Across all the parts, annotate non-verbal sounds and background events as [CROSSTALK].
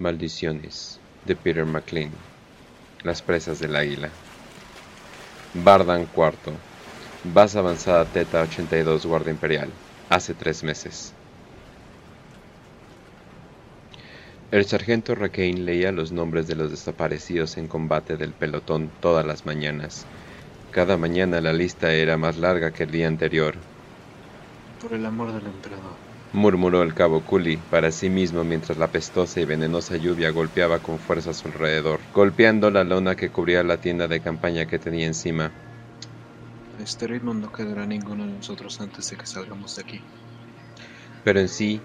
Maldiciones de Peter MacLean. Las presas del águila. Bardan IV. Base avanzada Teta 82 Guardia Imperial. Hace tres meses. El sargento Raquel leía los nombres de los desaparecidos en combate del pelotón todas las mañanas. Cada mañana la lista era más larga que el día anterior. Por el amor del emperador murmuró el cabo Cooley para sí mismo mientras la pestosa y venenosa lluvia golpeaba con fuerza a su alrededor, golpeando la lona que cubría la tienda de campaña que tenía encima. A este ritmo no quedará ninguno de nosotros antes de que salgamos de aquí. Pero en sí,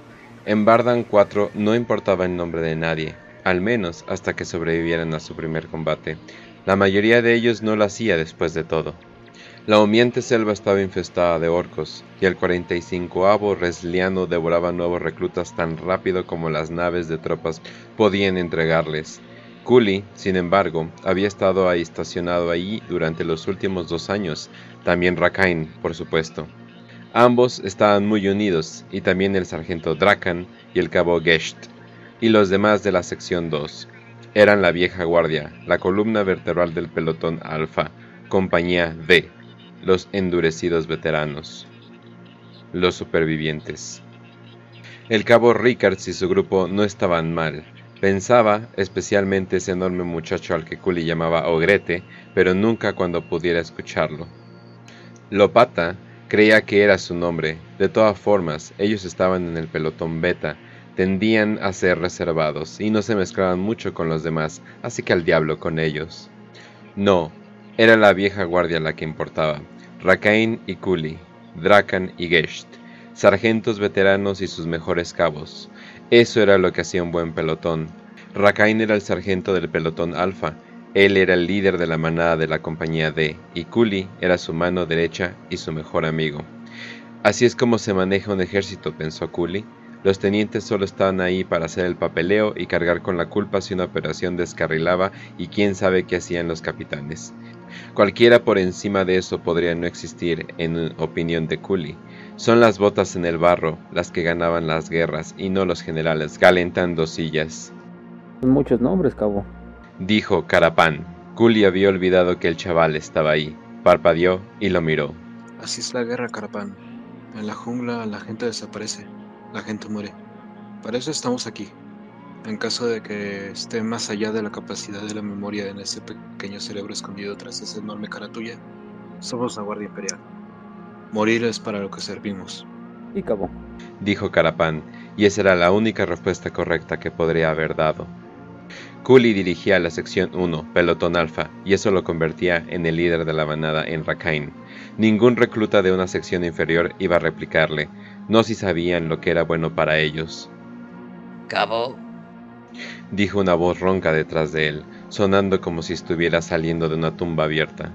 en Bardan 4 no importaba el nombre de nadie, al menos hasta que sobrevivieran a su primer combate. La mayoría de ellos no lo hacía después de todo. La humeante selva estaba infestada de orcos, y el 45avo Resliano devoraba nuevos reclutas tan rápido como las naves de tropas podían entregarles. Cooley, sin embargo, había estado ahí estacionado allí durante los últimos dos años, también Rakain, por supuesto. Ambos estaban muy unidos, y también el sargento Drakan y el cabo Gesht, y los demás de la sección 2. Eran la vieja guardia, la columna vertebral del pelotón Alfa, compañía D los endurecidos veteranos, los supervivientes. El cabo Rickards y su grupo no estaban mal. Pensaba especialmente ese enorme muchacho al que Cooley llamaba Ogrete, pero nunca cuando pudiera escucharlo. Lopata creía que era su nombre. De todas formas, ellos estaban en el pelotón beta, tendían a ser reservados y no se mezclaban mucho con los demás, así que al diablo con ellos. No, era la vieja guardia la que importaba. Rakain y Kuli, Drakan y Gesht, sargentos veteranos y sus mejores cabos. Eso era lo que hacía un buen pelotón. Rakain era el sargento del pelotón Alfa, él era el líder de la manada de la compañía D, y Kuli era su mano derecha y su mejor amigo. Así es como se maneja un ejército, pensó Kuli. Los tenientes solo estaban ahí para hacer el papeleo y cargar con la culpa si una operación descarrilaba y quién sabe qué hacían los capitanes. Cualquiera por encima de eso podría no existir, en opinión de Cooley. Son las botas en el barro las que ganaban las guerras y no los generales calentando sillas. Muchos nombres, cabo. Dijo Carapán. Cooley había olvidado que el chaval estaba ahí. Parpadeó y lo miró. Así es la guerra, Carapán. En la jungla la gente desaparece, la gente muere. Para eso estamos aquí en caso de que esté más allá de la capacidad de la memoria en ese pequeño cerebro escondido tras esa enorme cara tuya, somos la Guardia Imperial. Morir es para lo que servimos. Y cabo. Dijo Carapán, y esa era la única respuesta correcta que podría haber dado. Cooley dirigía la sección 1, pelotón alfa, y eso lo convertía en el líder de la manada en Rakain. Ningún recluta de una sección inferior iba a replicarle, no si sabían lo que era bueno para ellos. Cabo, dijo una voz ronca detrás de él, sonando como si estuviera saliendo de una tumba abierta.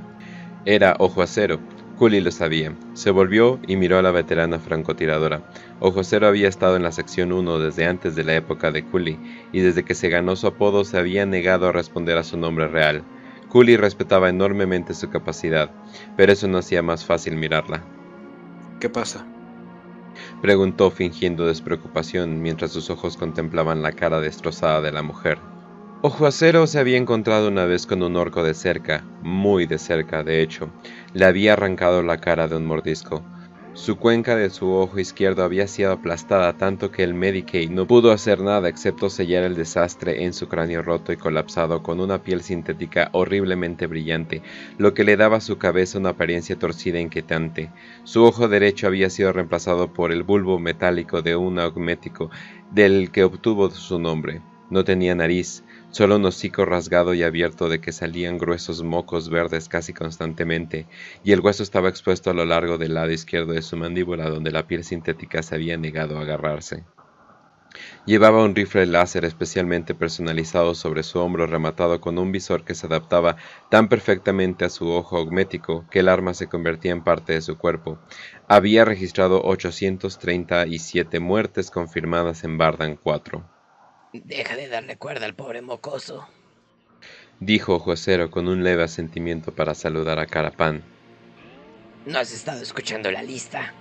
Era Ojo Acero. Cooley lo sabía. Se volvió y miró a la veterana francotiradora. Ojo Acero había estado en la sección 1 desde antes de la época de Cooley, y desde que se ganó su apodo se había negado a responder a su nombre real. Cooley respetaba enormemente su capacidad, pero eso no hacía más fácil mirarla. ¿Qué pasa? Preguntó fingiendo despreocupación mientras sus ojos contemplaban la cara destrozada de la mujer. Ojo Acero se había encontrado una vez con un orco de cerca, muy de cerca de hecho. Le había arrancado la cara de un mordisco. Su cuenca de su ojo izquierdo había sido aplastada tanto que el Medicaid no pudo hacer nada excepto sellar el desastre en su cráneo roto y colapsado con una piel sintética horriblemente brillante, lo que le daba a su cabeza una apariencia torcida e inquietante. Su ojo derecho había sido reemplazado por el bulbo metálico de un augmético del que obtuvo su nombre. No tenía nariz, solo un hocico rasgado y abierto de que salían gruesos mocos verdes casi constantemente, y el hueso estaba expuesto a lo largo del lado izquierdo de su mandíbula donde la piel sintética se había negado a agarrarse. Llevaba un rifle láser especialmente personalizado sobre su hombro rematado con un visor que se adaptaba tan perfectamente a su ojo augmético que el arma se convertía en parte de su cuerpo. Había registrado 837 muertes confirmadas en Bardan 4. Deja de darle cuerda al pobre mocoso. Dijo Josero con un leve asentimiento para saludar a Carapán. ¿No has estado escuchando la lista?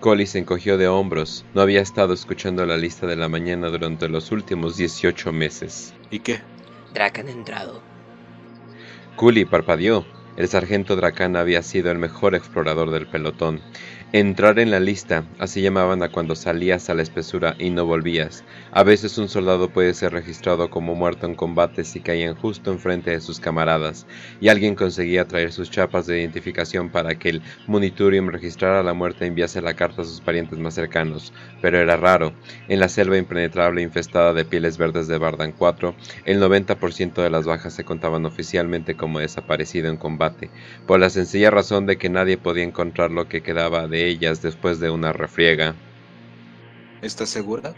Collie se encogió de hombros. No había estado escuchando la lista de la mañana durante los últimos 18 meses. ¿Y qué? Dracan entrado. Cooley parpadeó. El sargento Dracan había sido el mejor explorador del pelotón. Entrar en la lista, así llamaban a cuando salías a la espesura y no volvías. A veces un soldado puede ser registrado como muerto en combate si caían justo enfrente de sus camaradas, y alguien conseguía traer sus chapas de identificación para que el moniturium registrara la muerte e enviase la carta a sus parientes más cercanos, pero era raro. En la selva impenetrable infestada de pieles verdes de Bardan 4, el 90% de las bajas se contaban oficialmente como desaparecido en combate, por la sencilla razón de que nadie podía encontrar lo que quedaba de ellas después de una refriega. ¿Estás segura?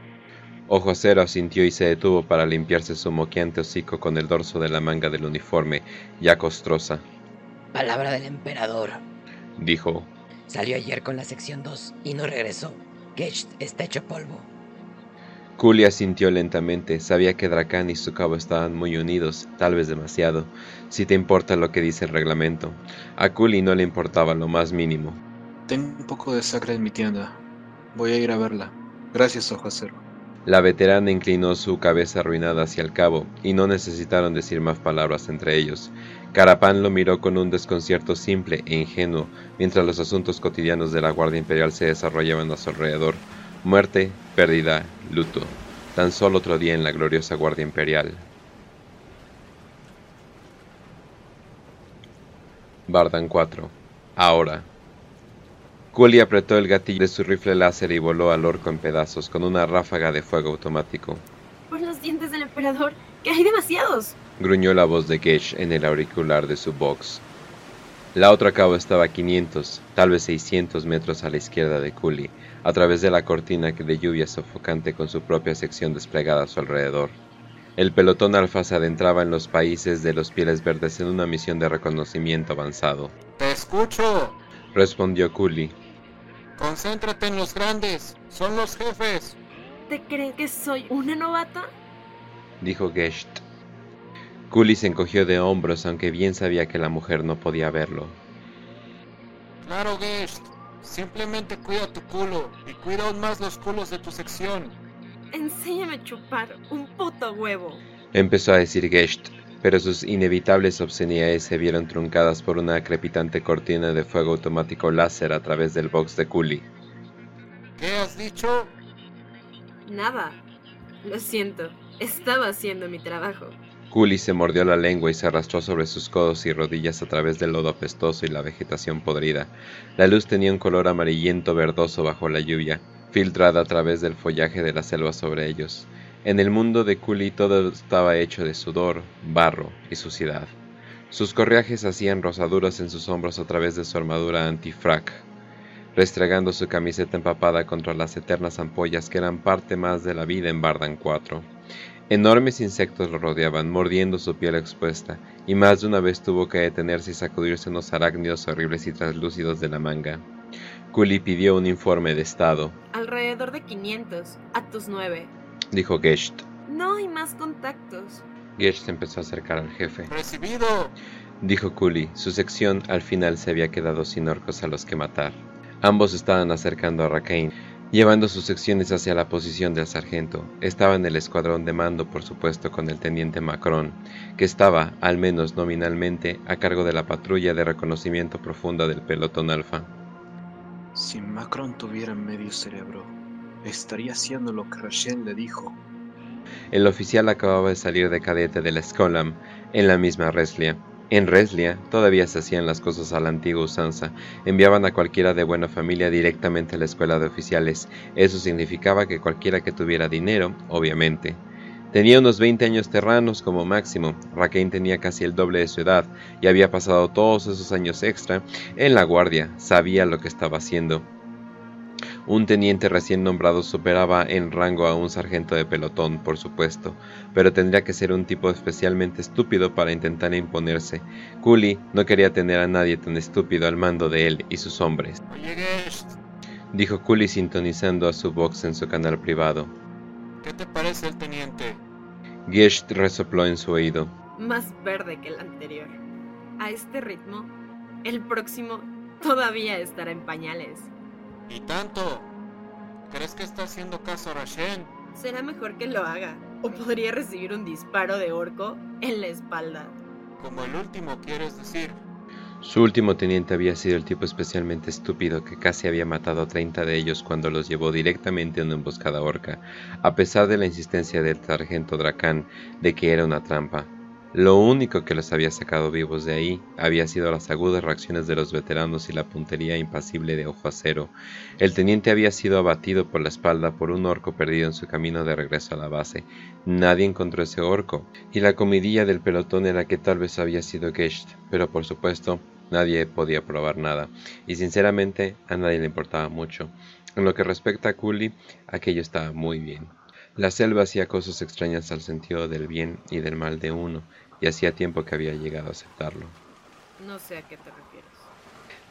Ojo Acero asintió y se detuvo para limpiarse su moqueante hocico con el dorso de la manga del uniforme, ya costrosa. Palabra del emperador. Dijo. Salió ayer con la sección 2 y no regresó. Gage está hecho polvo. Cooley asintió lentamente. Sabía que Dracan y su cabo estaban muy unidos, tal vez demasiado, si te importa lo que dice el reglamento. A Cooley no le importaba lo más mínimo. Tengo un poco de sangre en mi tienda. Voy a ir a verla. Gracias, Ojo Acero. La veterana inclinó su cabeza arruinada hacia el cabo, y no necesitaron decir más palabras entre ellos. Carapán lo miró con un desconcierto simple e ingenuo, mientras los asuntos cotidianos de la Guardia Imperial se desarrollaban a su alrededor. Muerte, pérdida, luto. Tan solo otro día en la gloriosa Guardia Imperial. Bardan 4. Ahora. Cooley apretó el gatillo de su rifle láser y voló al orco en pedazos con una ráfaga de fuego automático. Por los dientes del emperador, que hay demasiados. Gruñó la voz de Gage en el auricular de su box. La otra cabo estaba a 500, tal vez 600 metros a la izquierda de Cooley, a través de la cortina de lluvia sofocante con su propia sección desplegada a su alrededor. El pelotón alfa se adentraba en los países de los pieles verdes en una misión de reconocimiento avanzado. Te escucho. Respondió Cooley. Concéntrate en los grandes. Son los jefes. ¿Te creen que soy una novata? Dijo Gesht. Cooley se encogió de hombros, aunque bien sabía que la mujer no podía verlo. Claro, Gest. Simplemente cuida tu culo y cuida aún más los culos de tu sección. Enséñame a chupar un puto huevo. Empezó a decir Gesht, pero sus inevitables obscenidades se vieron truncadas por una crepitante cortina de fuego automático láser a través del box de Cooley. ¿Qué has dicho? Nada. Lo siento. Estaba haciendo mi trabajo. Cooley se mordió la lengua y se arrastró sobre sus codos y rodillas a través del lodo apestoso y la vegetación podrida. La luz tenía un color amarillento verdoso bajo la lluvia, filtrada a través del follaje de la selva sobre ellos. En el mundo de Cooley todo estaba hecho de sudor, barro y suciedad. Sus correajes hacían rosaduras en sus hombros a través de su armadura antifrac, restregando su camiseta empapada contra las eternas ampollas que eran parte más de la vida en Bardan 4. Enormes insectos lo rodeaban, mordiendo su piel expuesta, y más de una vez tuvo que detenerse y sacudirse unos arácnidos horribles y translúcidos de la manga. Cooley pidió un informe de estado. Alrededor de 500, a tus 9. Dijo Gesht. No hay más contactos. Gesht se empezó a acercar al jefe. Recibido. Dijo Cooley. Su sección al final se había quedado sin orcos a los que matar. Ambos estaban acercando a Rakain, llevando sus secciones hacia la posición del sargento. Estaba en el escuadrón de mando, por supuesto, con el teniente Macron, que estaba, al menos nominalmente, a cargo de la patrulla de reconocimiento profunda del pelotón alfa. Si Macron tuviera medio cerebro, estaría haciendo lo que Rachel le dijo. El oficial acababa de salir de cadete de la Scolam, en la misma Reslia. En Reslia todavía se hacían las cosas a la antigua usanza, enviaban a cualquiera de buena familia directamente a la escuela de oficiales. Eso significaba que cualquiera que tuviera dinero, obviamente. Tenía unos 20 años terranos como máximo, Raquel tenía casi el doble de su edad y había pasado todos esos años extra en la guardia, sabía lo que estaba haciendo. Un teniente recién nombrado superaba en rango a un sargento de pelotón, por supuesto, pero tendría que ser un tipo especialmente estúpido para intentar imponerse. Cooley no quería tener a nadie tan estúpido al mando de él y sus hombres. Oye, Gest. Dijo Cooley sintonizando a su box en su canal privado. ¿Qué te parece el teniente? Gesht resopló en su oído. Más verde que el anterior. A este ritmo, el próximo todavía estará en pañales. Y tanto. ¿Crees que está haciendo caso a Rashen? Será mejor que lo haga. O podría recibir un disparo de orco en la espalda. Como el último, quieres decir. Su último teniente había sido el tipo especialmente estúpido que casi había matado a 30 de ellos cuando los llevó directamente a una emboscada orca, a pesar de la insistencia del sargento Dracan de que era una trampa. Lo único que los había sacado vivos de ahí había sido las agudas reacciones de los veteranos y la puntería impasible de Ojo Acero. El teniente había sido abatido por la espalda por un orco perdido en su camino de regreso a la base. Nadie encontró ese orco, y la comidilla del pelotón era que tal vez había sido Gesht, pero por supuesto nadie podía probar nada, y sinceramente a nadie le importaba mucho. En lo que respecta a Cooley, aquello estaba muy bien. La selva hacía cosas extrañas al sentido del bien y del mal de uno, y hacía tiempo que había llegado a aceptarlo. No sé a qué te refieres.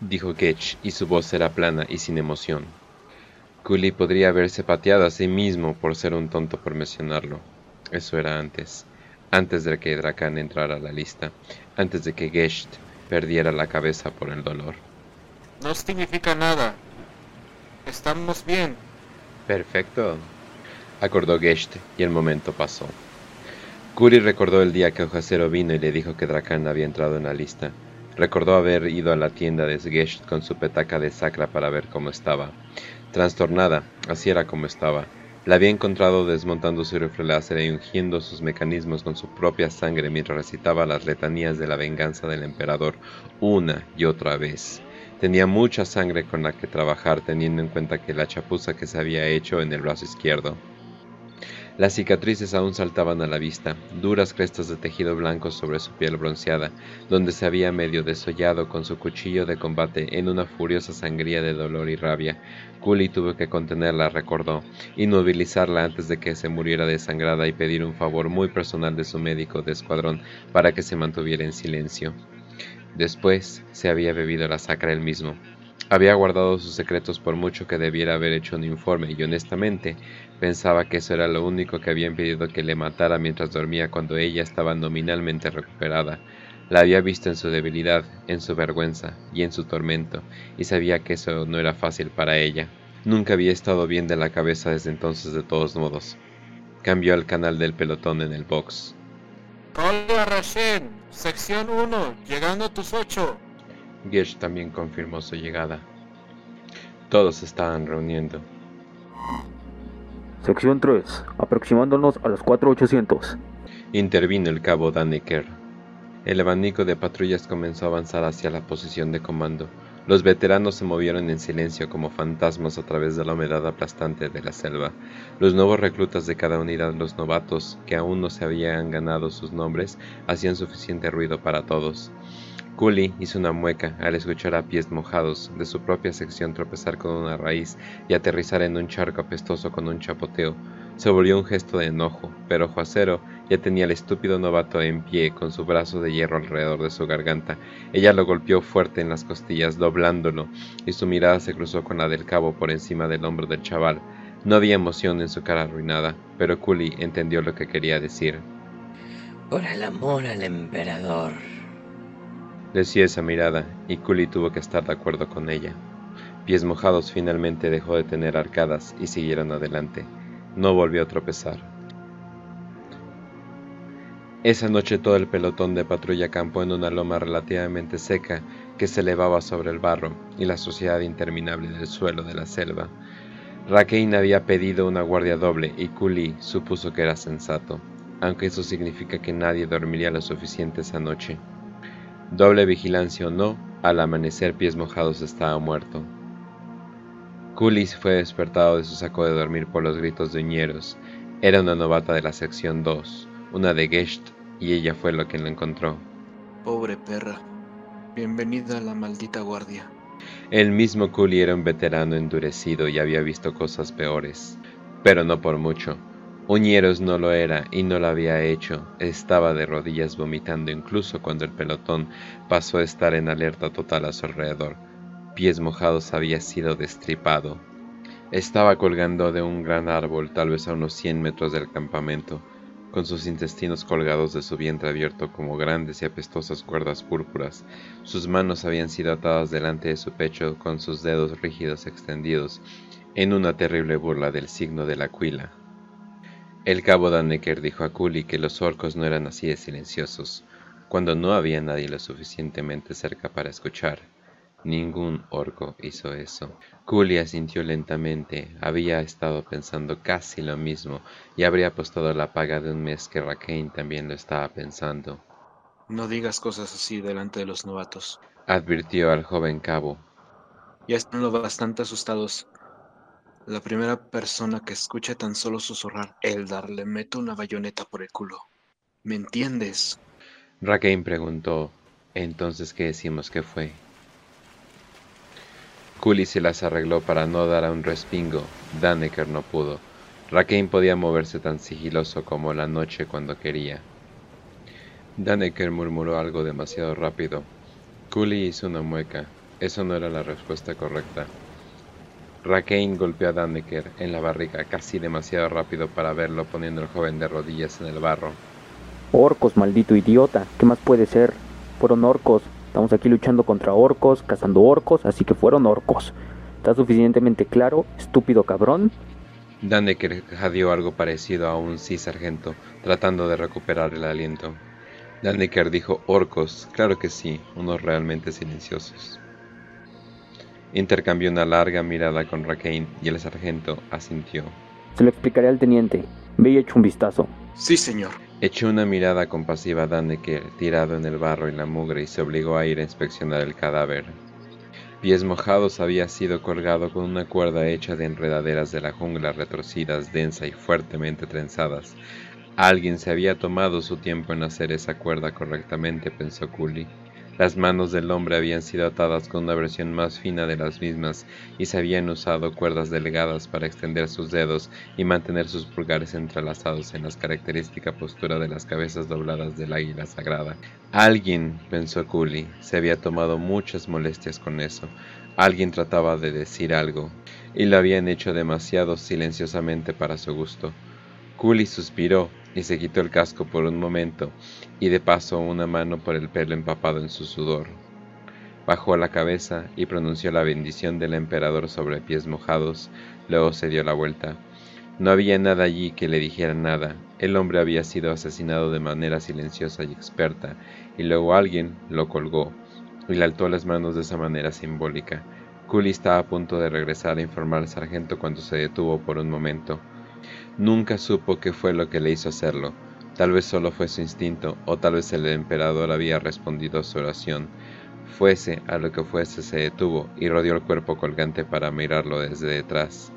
Dijo Ketch, y su voz era plana y sin emoción. Cooley podría haberse pateado a sí mismo por ser un tonto por mencionarlo. Eso era antes, antes de que Drakan entrara a la lista, antes de que Gesht perdiera la cabeza por el dolor. No significa nada. Estamos bien. Perfecto, acordó Gesht, y el momento pasó. Curi recordó el día que Ojacero vino y le dijo que Drakan había entrado en la lista. Recordó haber ido a la tienda de Gesht con su petaca de sacra para ver cómo estaba. Trastornada, así era como estaba. La había encontrado desmontando su rifle láser y ungiendo sus mecanismos con su propia sangre mientras recitaba las letanías de la venganza del emperador una y otra vez. Tenía mucha sangre con la que trabajar teniendo en cuenta que la chapuza que se había hecho en el brazo izquierdo. Las cicatrices aún saltaban a la vista, duras crestas de tejido blanco sobre su piel bronceada, donde se había medio desollado con su cuchillo de combate en una furiosa sangría de dolor y rabia. Cooley tuvo que contenerla, recordó, inmovilizarla antes de que se muriera desangrada y pedir un favor muy personal de su médico de escuadrón para que se mantuviera en silencio. Después se había bebido la sacra él mismo. Había guardado sus secretos por mucho que debiera haber hecho un informe y honestamente pensaba que eso era lo único que había impedido que le matara mientras dormía cuando ella estaba nominalmente recuperada. La había visto en su debilidad, en su vergüenza y en su tormento, y sabía que eso no era fácil para ella. Nunca había estado bien de la cabeza desde entonces de todos modos. Cambió al canal del pelotón en el box. Hola Rashen, sección 1, llegando a tus 8. Gesh también confirmó su llegada. Todos estaban reuniendo. Sección 3, aproximándonos a los 4800. Intervino el cabo Danneker. El abanico de patrullas comenzó a avanzar hacia la posición de comando. Los veteranos se movieron en silencio como fantasmas a través de la humedad aplastante de la selva. Los nuevos reclutas de cada unidad, los novatos, que aún no se habían ganado sus nombres, hacían suficiente ruido para todos. Cooley hizo una mueca al escuchar a pies mojados de su propia sección tropezar con una raíz y aterrizar en un charco apestoso con un chapoteo. Se volvió un gesto de enojo, pero Juacero ya tenía al estúpido novato en pie con su brazo de hierro alrededor de su garganta. Ella lo golpeó fuerte en las costillas, doblándolo, y su mirada se cruzó con la del cabo por encima del hombro del chaval. No había emoción en su cara arruinada, pero Cooley entendió lo que quería decir. Por el amor al emperador. Decía esa mirada, y Cooley tuvo que estar de acuerdo con ella. Pies mojados finalmente dejó de tener arcadas y siguieron adelante. No volvió a tropezar. Esa noche todo el pelotón de patrulla acampó en una loma relativamente seca que se elevaba sobre el barro y la suciedad interminable del suelo de la selva. Rakein había pedido una guardia doble y Cooley supuso que era sensato, aunque eso significa que nadie dormiría lo suficiente esa noche. Doble vigilancia o no, al amanecer pies mojados estaba muerto. Cooley fue despertado de su saco de dormir por los gritos de uñeros. Era una novata de la sección 2, una de Gesht, y ella fue lo que lo encontró. Pobre perra. Bienvenida a la maldita guardia. El mismo Cooley era un veterano endurecido y había visto cosas peores, pero no por mucho. Uñeros no lo era y no lo había hecho. Estaba de rodillas vomitando incluso cuando el pelotón pasó a estar en alerta total a su alrededor. Pies mojados había sido destripado. Estaba colgando de un gran árbol, tal vez a unos 100 metros del campamento. con sus intestinos colgados de su vientre abierto como grandes y apestosas cuerdas púrpuras. Sus manos habían sido atadas delante de su pecho con sus dedos rígidos extendidos, en una terrible burla del signo de la cuila. El cabo Danneker dijo a Cooley que los orcos no eran así de silenciosos, cuando no había nadie lo suficientemente cerca para escuchar. Ningún orco hizo eso. Cooley asintió lentamente. Había estado pensando casi lo mismo y habría apostado la paga de un mes que Raquel también lo estaba pensando. No digas cosas así delante de los novatos. Advirtió al joven cabo. Ya están lo bastante asustados. La primera persona que escuche tan solo susurrar Eldar le meto una bayoneta por el culo. ¿Me entiendes? Raquel preguntó. Entonces, ¿qué decimos que fue? Cooley se las arregló para no dar a un respingo. Danneker no pudo. Raquel podía moverse tan sigiloso como la noche cuando quería. Danneker murmuró algo demasiado rápido. Cooley hizo una mueca. Eso no era la respuesta correcta. Raquel golpeó a Danneker en la barriga casi demasiado rápido para verlo poniendo al joven de rodillas en el barro. Orcos, maldito idiota. ¿Qué más puede ser? Fueron orcos. Estamos aquí luchando contra orcos, cazando orcos, así que fueron orcos. ¿Está suficientemente claro, estúpido cabrón? Danneker jadeó algo parecido a un sí sargento, tratando de recuperar el aliento. Danneker dijo orcos, claro que sí, unos realmente silenciosos. Intercambió una larga mirada con Raquel y el sargento asintió. Se lo explicaré al teniente. Ve y echa un vistazo. Sí, señor. Echó una mirada compasiva a Danneker tirado en el barro y la mugre y se obligó a ir a inspeccionar el cadáver. Pies mojados había sido colgado con una cuerda hecha de enredaderas de la jungla retorcidas, densa y fuertemente trenzadas. Alguien se había tomado su tiempo en hacer esa cuerda correctamente, pensó Cooley. Las manos del hombre habían sido atadas con una versión más fina de las mismas y se habían usado cuerdas delgadas para extender sus dedos y mantener sus pulgares entrelazados en la característica postura de las cabezas dobladas del águila sagrada. Alguien, pensó Cooley, se había tomado muchas molestias con eso. Alguien trataba de decir algo, y lo habían hecho demasiado silenciosamente para su gusto. Cooley suspiró y se quitó el casco por un momento y de paso una mano por el pelo empapado en su sudor. Bajó la cabeza y pronunció la bendición del emperador sobre pies mojados, luego se dio la vuelta. No había nada allí que le dijera nada. El hombre había sido asesinado de manera silenciosa y experta, y luego alguien lo colgó y le alzó las manos de esa manera simbólica. Cooley estaba a punto de regresar a informar al sargento cuando se detuvo por un momento. Nunca supo qué fue lo que le hizo hacerlo. Tal vez solo fue su instinto, o tal vez el emperador había respondido a su oración. Fuese a lo que fuese, se detuvo y rodeó el cuerpo colgante para mirarlo desde detrás.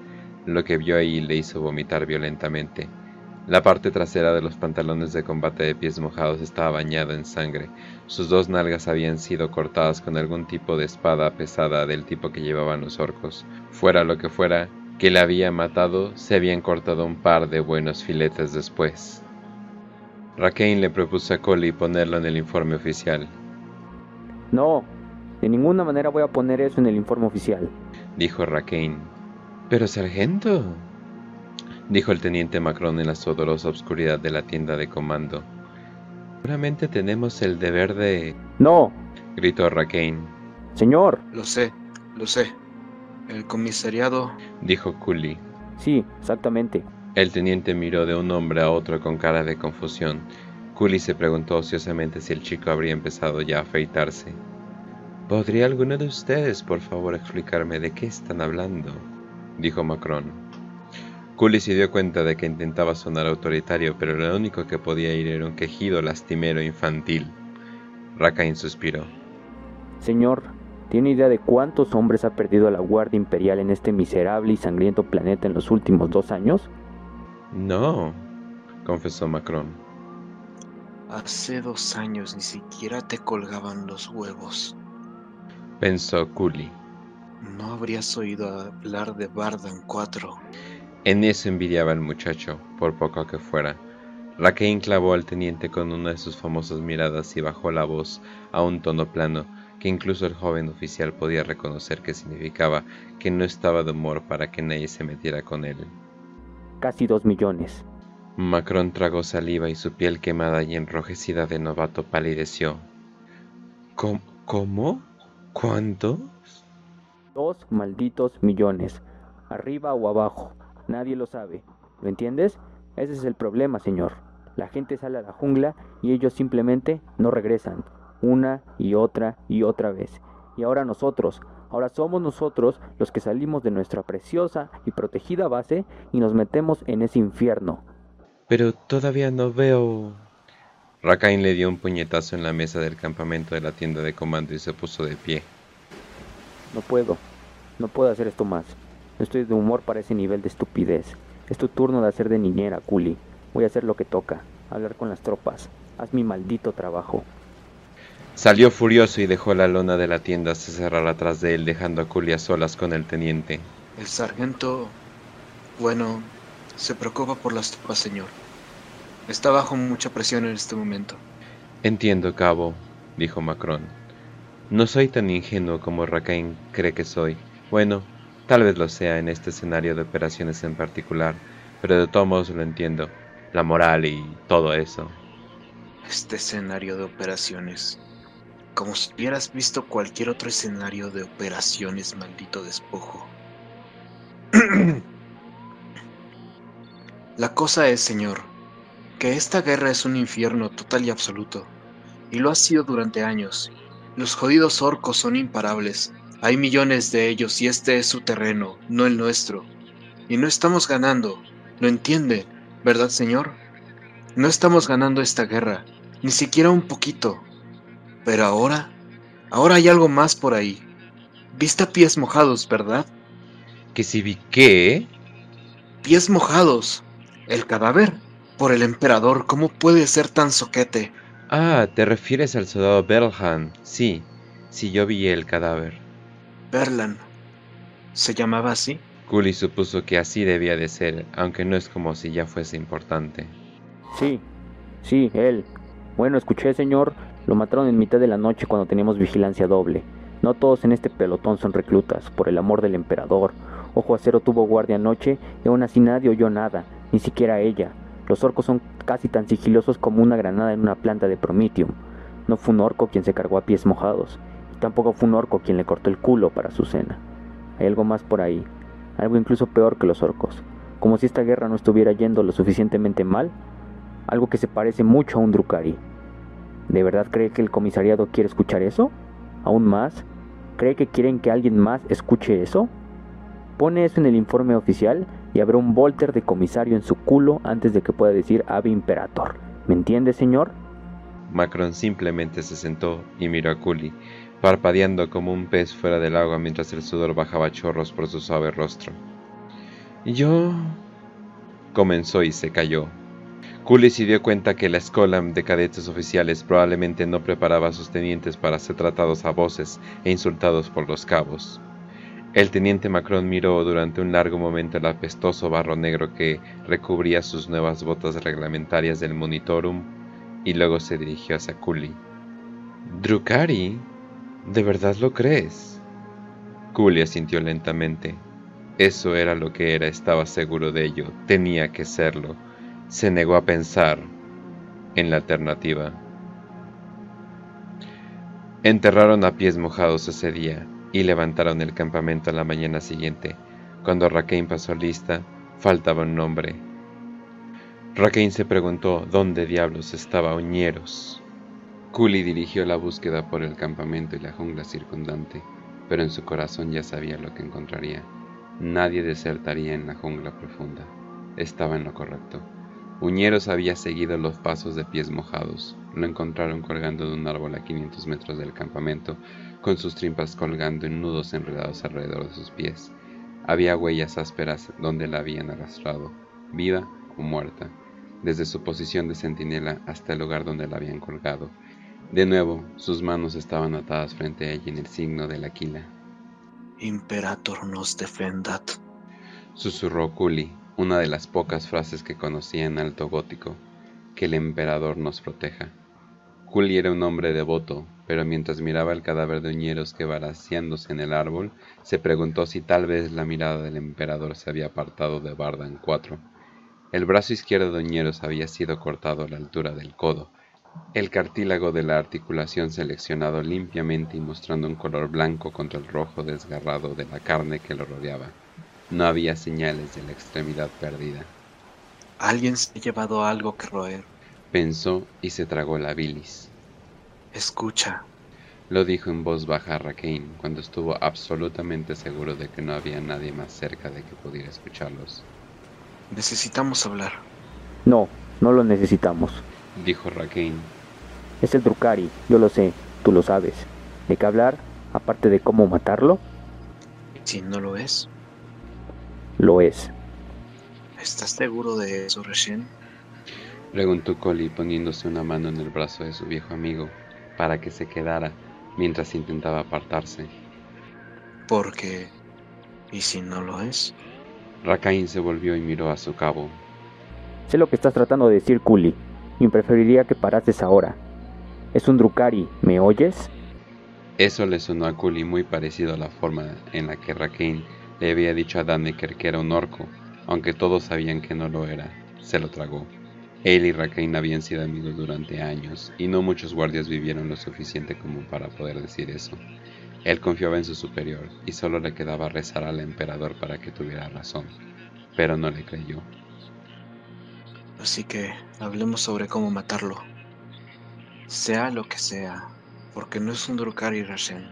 Lo que vio ahí le hizo vomitar violentamente. La parte trasera de los pantalones de combate de pies mojados estaba bañada en sangre. Sus dos nalgas habían sido cortadas con algún tipo de espada pesada del tipo que llevaban los orcos. Fuera lo que fuera, que le había matado, se habían cortado un par de buenos filetes después. Raquel le propuso a Coley ponerlo en el informe oficial. No, de ninguna manera voy a poner eso en el informe oficial. Dijo Raquel. Pero sargento, dijo el teniente Macron en la sudorosa oscuridad de la tienda de comando. Seguramente tenemos el deber de... No, gritó Raquel. señor. Lo sé, lo sé. El comisariado... Dijo Cooley. Sí, exactamente. El teniente miró de un hombre a otro con cara de confusión. Cooley se preguntó ociosamente si el chico habría empezado ya a afeitarse. ¿Podría alguno de ustedes, por favor, explicarme de qué están hablando? dijo Macron. Cooley se dio cuenta de que intentaba sonar autoritario, pero lo único que podía ir era un quejido lastimero infantil. Rakain suspiró. Señor, ¿tiene idea de cuántos hombres ha perdido la Guardia Imperial en este miserable y sangriento planeta en los últimos dos años? No, confesó Macron. Hace dos años ni siquiera te colgaban los huevos. Pensó Cooley. No habrías oído hablar de Bardan 4. En eso envidiaba el muchacho, por poco que fuera. Raquel clavó al teniente con una de sus famosas miradas y bajó la voz a un tono plano que incluso el joven oficial podía reconocer que significaba que no estaba de humor para que nadie se metiera con él. Casi dos millones. Macron tragó saliva y su piel quemada y enrojecida de novato palideció. ¿Cómo? ¿Cómo? ¿Cuántos? Dos malditos millones. Arriba o abajo. Nadie lo sabe. ¿Lo entiendes? Ese es el problema, señor. La gente sale a la jungla y ellos simplemente no regresan. Una y otra y otra vez. Y ahora nosotros, ahora somos nosotros los que salimos de nuestra preciosa y protegida base y nos metemos en ese infierno. Pero todavía no veo... Rakain le dio un puñetazo en la mesa del campamento de la tienda de comando y se puso de pie. No puedo. No puedo hacer esto más. No estoy de humor para ese nivel de estupidez. Es tu turno de hacer de niñera, Culi. Voy a hacer lo que toca. Hablar con las tropas. Haz mi maldito trabajo. Salió furioso y dejó la lona de la tienda se cerrar atrás de él, dejando a Culi a solas con el teniente. El sargento, bueno, se preocupa por las tropas, señor. Está bajo mucha presión en este momento. Entiendo, cabo, dijo Macron. No soy tan ingenuo como Rakain cree que soy. Bueno, tal vez lo sea en este escenario de operaciones en particular, pero de todos modos lo entiendo. La moral y todo eso. Este escenario de operaciones. Como si hubieras visto cualquier otro escenario de operaciones, maldito despojo. [CLEARS THROAT] La cosa es, señor, que esta guerra es un infierno total y absoluto, y lo ha sido durante años. Los jodidos orcos son imparables, hay millones de ellos y este es su terreno, no el nuestro. Y no estamos ganando, ¿lo entiende, verdad, señor? No estamos ganando esta guerra, ni siquiera un poquito. Pero ahora, ahora hay algo más por ahí. Viste a pies mojados, ¿verdad? ¿Que si vi qué? Pies mojados. El cadáver. Por el emperador, ¿cómo puede ser tan soquete? Ah, te refieres al soldado Berlhan. Sí, sí, yo vi el cadáver. Berlan. ¿Se llamaba así? Cooley supuso que así debía de ser, aunque no es como si ya fuese importante. Sí, sí, él. Bueno, escuché, señor. Lo mataron en mitad de la noche cuando teníamos vigilancia doble. No todos en este pelotón son reclutas, por el amor del emperador. Ojo Acero tuvo guardia anoche y aún así nadie oyó nada, ni siquiera ella. Los orcos son casi tan sigilosos como una granada en una planta de Prometheum. No fue un orco quien se cargó a pies mojados, y tampoco fue un orco quien le cortó el culo para su cena. Hay algo más por ahí, algo incluso peor que los orcos, como si esta guerra no estuviera yendo lo suficientemente mal, algo que se parece mucho a un Drukari. ¿De verdad cree que el comisariado quiere escuchar eso? ¿Aún más? ¿Cree que quieren que alguien más escuche eso? Pone eso en el informe oficial y habrá un volter de comisario en su culo antes de que pueda decir Ave Imperator. ¿Me entiende, señor? Macron simplemente se sentó y miró a Cooley, parpadeando como un pez fuera del agua mientras el sudor bajaba chorros por su suave rostro. ¿Y yo? comenzó y se calló. Cooley se dio cuenta que la escuela de cadetes oficiales probablemente no preparaba a sus tenientes para ser tratados a voces e insultados por los cabos. El teniente Macron miró durante un largo momento el apestoso barro negro que recubría sus nuevas botas reglamentarias del monitorum y luego se dirigió hacia Cooley. Drukari, ¿de verdad lo crees? Cooley asintió lentamente. Eso era lo que era, estaba seguro de ello, tenía que serlo. Se negó a pensar en la alternativa. Enterraron a pies mojados ese día, y levantaron el campamento a la mañana siguiente. Cuando Raquel pasó lista, faltaba un nombre. Raquel se preguntó dónde diablos estaba Uñeros. Cooley dirigió la búsqueda por el campamento y la jungla circundante, pero en su corazón ya sabía lo que encontraría. Nadie desertaría en la jungla profunda. Estaba en lo correcto. Uñeros había seguido los pasos de pies mojados. Lo encontraron colgando de un árbol a 500 metros del campamento, con sus trompas colgando en nudos enredados alrededor de sus pies. Había huellas ásperas donde la habían arrastrado, viva o muerta, desde su posición de centinela hasta el lugar donde la habían colgado. De nuevo, sus manos estaban atadas frente a ella en el signo de la quila. Imperator nos defendat, susurró Cooley, una de las pocas frases que conocía en alto gótico, que el emperador nos proteja. Cooley era un hombre devoto, pero mientras miraba el cadáver de Uñeros que baraceándose en el árbol, se preguntó si tal vez la mirada del emperador se había apartado de Bardan IV. El brazo izquierdo de Oñeros había sido cortado a la altura del codo, el cartílago de la articulación seleccionado limpiamente y mostrando un color blanco contra el rojo desgarrado de la carne que lo rodeaba. No había señales de la extremidad perdida. Alguien se ha llevado algo que roer. Pensó y se tragó la bilis. Escucha. Lo dijo en voz baja a Raquel cuando estuvo absolutamente seguro de que no había nadie más cerca de que pudiera escucharlos. Necesitamos hablar. No, no lo necesitamos, dijo Raquel. Es el Drukari, yo lo sé, tú lo sabes. ¿De qué hablar, aparte de cómo matarlo? Si no lo es. Lo es. ¿Estás seguro de eso, recién? Preguntó Collie poniéndose una mano en el brazo de su viejo amigo para que se quedara mientras intentaba apartarse. Porque... ¿Y si no lo es? Rakain se volvió y miró a su cabo. Sé lo que estás tratando de decir, Kuli, y preferiría que parases ahora. Es un Drukari, ¿me oyes? Eso le sonó a Kuli muy parecido a la forma en la que Rakain le había dicho a Danneker que era un orco, aunque todos sabían que no lo era. Se lo tragó. Él y Rakain habían sido amigos durante años, y no muchos guardias vivieron lo suficiente como para poder decir eso. Él confiaba en su superior, y solo le quedaba rezar al emperador para que tuviera razón, pero no le creyó. Así que hablemos sobre cómo matarlo. Sea lo que sea, porque no es un Drukari Rashen,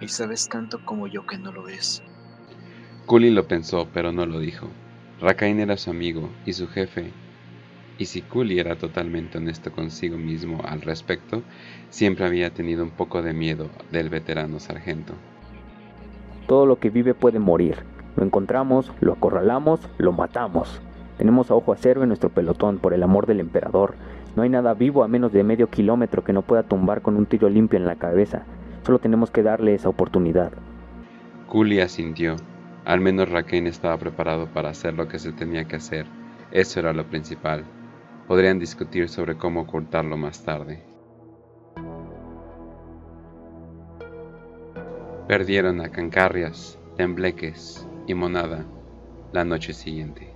y sabes tanto como yo que no lo es. Kuli lo pensó, pero no lo dijo. Rakain era su amigo y su jefe, y si Kuli era totalmente honesto consigo mismo al respecto, siempre había tenido un poco de miedo del veterano sargento. Todo lo que vive puede morir. Lo encontramos, lo acorralamos, lo matamos. Tenemos a ojo acero en nuestro pelotón, por el amor del emperador. No hay nada vivo a menos de medio kilómetro que no pueda tumbar con un tiro limpio en la cabeza. Solo tenemos que darle esa oportunidad. Kuli asintió. Al menos Raquel estaba preparado para hacer lo que se tenía que hacer. Eso era lo principal. Podrían discutir sobre cómo ocultarlo más tarde. Perdieron a Cancarrias, Tembleques y Monada la noche siguiente.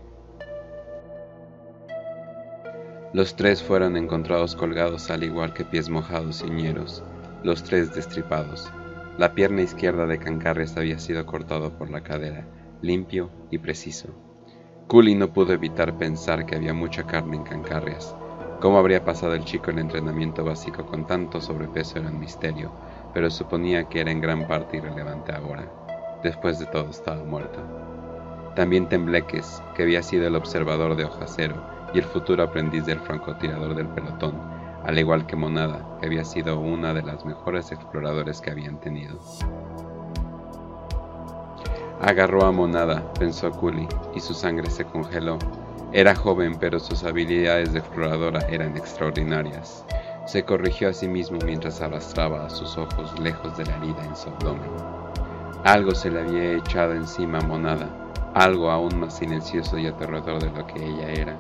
Los tres fueron encontrados colgados al igual que pies mojados y ñeros, los tres destripados. La pierna izquierda de Cancarrias había sido cortado por la cadera, limpio y preciso. Cooley no pudo evitar pensar que había mucha carne en Cancarrias. Cómo habría pasado el chico el entrenamiento básico con tanto sobrepeso era un misterio, pero suponía que era en gran parte irrelevante ahora. Después de todo estaba muerto. También Tembleques, que había sido el observador de Hojacero, y el futuro aprendiz del francotirador del pelotón, al igual que Monada, que había sido una de las mejores exploradores que habían tenido. Agarró a Monada, pensó Cooley, y su sangre se congeló. Era joven, pero sus habilidades de exploradora eran extraordinarias. Se corrigió a sí mismo mientras arrastraba a sus ojos lejos de la herida en su abdomen. Algo se le había echado encima a Monada, algo aún más silencioso y aterrador de lo que ella era.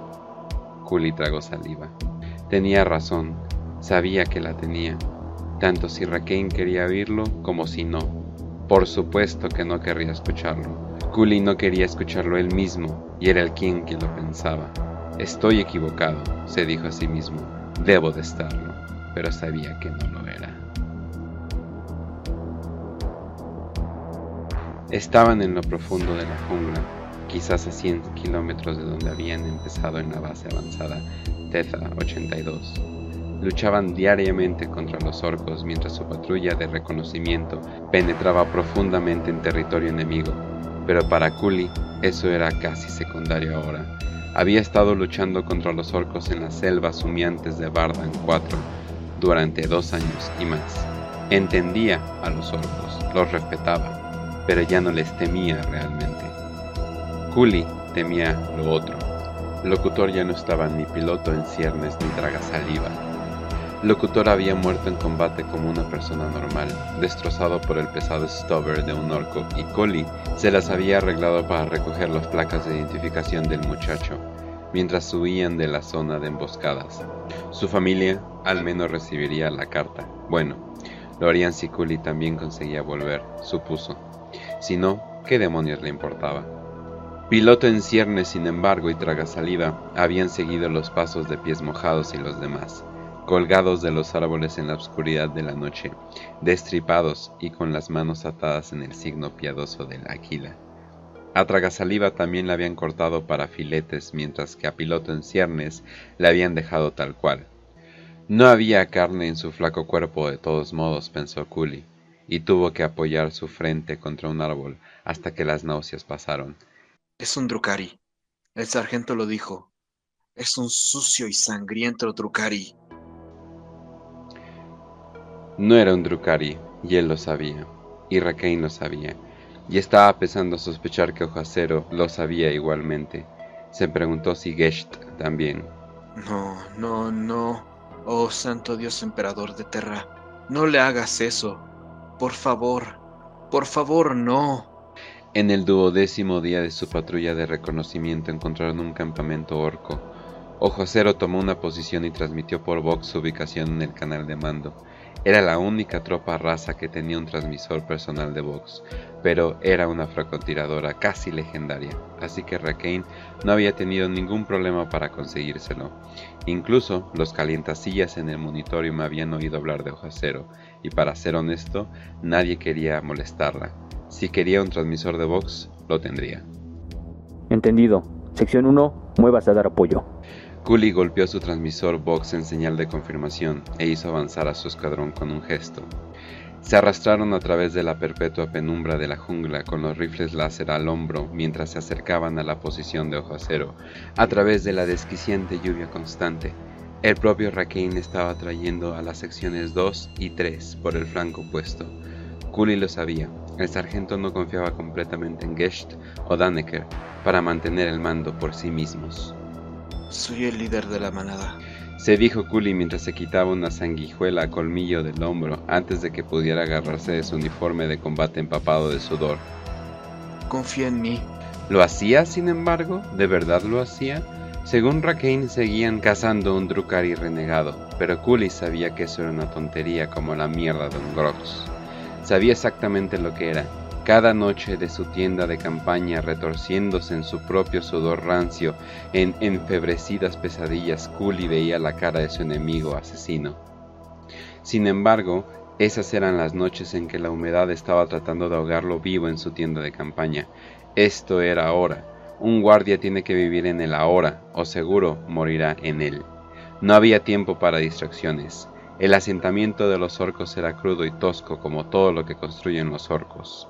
Juli tragó saliva. Tenía razón, sabía que la tenía, tanto si Raquel quería oírlo como si no. Por supuesto que no querría escucharlo. Kuli no quería escucharlo él mismo, y era el quien que lo pensaba. Estoy equivocado, se dijo a sí mismo. Debo de estarlo, pero sabía que no lo era. Estaban en lo profundo de la jungla, quizás a 100 kilómetros de donde habían empezado en la base avanzada Teza 82. Luchaban diariamente contra los orcos mientras su patrulla de reconocimiento penetraba profundamente en territorio enemigo, pero para Kuli eso era casi secundario ahora. Había estado luchando contra los orcos en las selvas humeantes de Bardan 4 durante dos años y más. Entendía a los orcos, los respetaba, pero ya no les temía realmente. Juli temía lo otro. Locutor ya no estaba ni piloto en ciernes ni traga saliva. Locutor había muerto en combate como una persona normal, destrozado por el pesado stubber de un orco, y Coli se las había arreglado para recoger las placas de identificación del muchacho, mientras huían de la zona de emboscadas. Su familia al menos recibiría la carta. Bueno, lo harían si Culi también conseguía volver, supuso. Si no, ¿qué demonios le importaba? Piloto en ciernes, sin embargo, y traga saliva, habían seguido los pasos de pies mojados y los demás, colgados de los árboles en la oscuridad de la noche, destripados y con las manos atadas en el signo piadoso del águila. A Tragasaliva también le habían cortado para filetes, mientras que a Piloto en ciernes le habían dejado tal cual. No había carne en su flaco cuerpo de todos modos, pensó Cooley, y tuvo que apoyar su frente contra un árbol hasta que las náuseas pasaron. Es un Drukari. El sargento lo dijo. Es un sucio y sangriento Drukari. No era un Drukari, y él lo sabía, y Raquel lo sabía, y estaba empezando a sospechar que Ojacero lo sabía igualmente. Se preguntó si Gesht también. No, no, no. Oh santo Dios emperador de Terra, no le hagas eso. Por favor, por favor, no. En el duodécimo día de su patrulla de reconocimiento encontraron un campamento orco. Ojo Acero tomó una posición y transmitió por Vox su ubicación en el canal de mando. Era la única tropa raza que tenía un transmisor personal de Vox, pero era una francotiradora casi legendaria, así que Raquel no había tenido ningún problema para conseguírselo. Incluso los calientasillas en el monitorio me habían oído hablar de Ojacero, y para ser honesto, nadie quería molestarla. Si quería un transmisor de Vox, lo tendría. Entendido. Sección 1, muevas a dar apoyo. Cooley golpeó su transmisor Vox en señal de confirmación e hizo avanzar a su escuadrón con un gesto. Se arrastraron a través de la perpetua penumbra de la jungla con los rifles láser al hombro mientras se acercaban a la posición de Ojo Acero, a través de la desquiciante lluvia constante. El propio Raquel estaba trayendo a las secciones 2 y 3 por el flanco opuesto. Cooley lo sabía, el sargento no confiaba completamente en Gesht o Danneker para mantener el mando por sí mismos. Soy el líder de la manada. Se dijo Cooley mientras se quitaba una sanguijuela a colmillo del hombro antes de que pudiera agarrarse de su uniforme de combate empapado de sudor. Confía en mí. ¿Lo hacía, sin embargo? ¿De verdad lo hacía? Según Raquel seguían cazando un Drukari renegado, pero Cooley sabía que eso era una tontería como la mierda de un Grox. Sabía exactamente lo que era, cada noche de su tienda de campaña retorciéndose en su propio sudor rancio, en enfebrecidas pesadillas, Cooley veía la cara de su enemigo asesino. Sin embargo, esas eran las noches en que la humedad estaba tratando de ahogarlo vivo en su tienda de campaña. Esto era ahora. Un guardia tiene que vivir en el ahora, o seguro morirá en él. No había tiempo para distracciones. El asentamiento de los orcos era crudo y tosco como todo lo que construyen los orcos.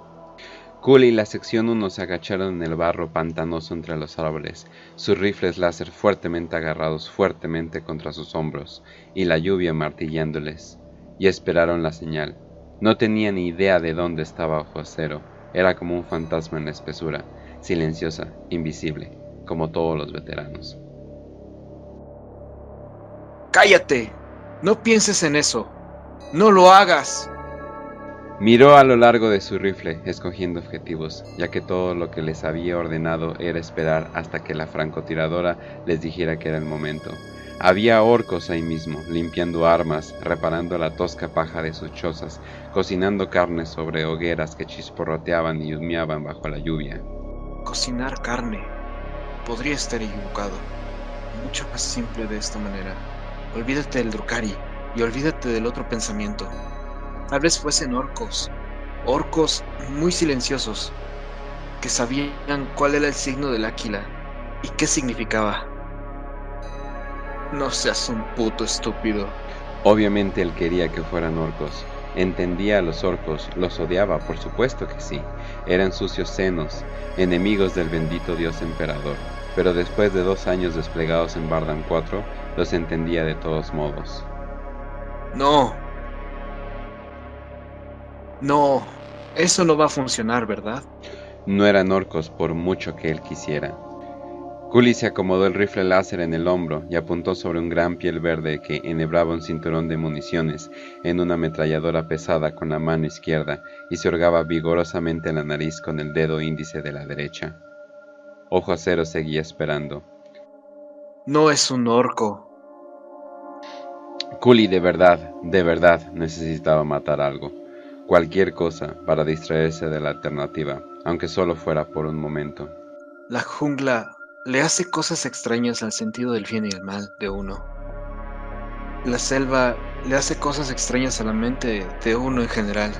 Cooley y la sección 1 se agacharon en el barro pantanoso entre los árboles, sus rifles láser fuertemente agarrados fuertemente contra sus hombros, y la lluvia martillándoles, y esperaron la señal. No tenían ni idea de dónde estaba Ojo Acero, era como un fantasma en la espesura, silenciosa, invisible, como todos los veteranos. ¡Cállate! No pienses en eso. No lo hagas. Miró a lo largo de su rifle, escogiendo objetivos, ya que todo lo que les había ordenado era esperar hasta que la francotiradora les dijera que era el momento. Había orcos ahí mismo, limpiando armas, reparando la tosca paja de sus chozas, cocinando carne sobre hogueras que chisporroteaban y humeaban bajo la lluvia. Cocinar carne. Podría estar equivocado. Mucho más simple de esta manera. Olvídate del Drukari y olvídate del otro pensamiento. Tal vez fuesen orcos, orcos muy silenciosos, que sabían cuál era el signo del áquila y qué significaba. No seas un puto estúpido. Obviamente él quería que fueran orcos. Entendía a los orcos, los odiaba, por supuesto que sí. Eran sucios senos, enemigos del bendito dios emperador. Pero después de dos años desplegados en Bardan 4, los entendía de todos modos. No, no, eso no va a funcionar, ¿verdad? No eran orcos por mucho que él quisiera. Cooley se acomodó el rifle láser en el hombro y apuntó sobre un gran piel verde que enhebraba un cinturón de municiones en una ametralladora pesada con la mano izquierda y se hurgaba vigorosamente la nariz con el dedo índice de la derecha. Ojo Acero seguía esperando. No es un orco. Cooley de verdad, de verdad necesitaba matar algo cualquier cosa para distraerse de la alternativa, aunque solo fuera por un momento. La jungla le hace cosas extrañas al sentido del bien y el mal de uno. La selva le hace cosas extrañas a la mente de uno en general.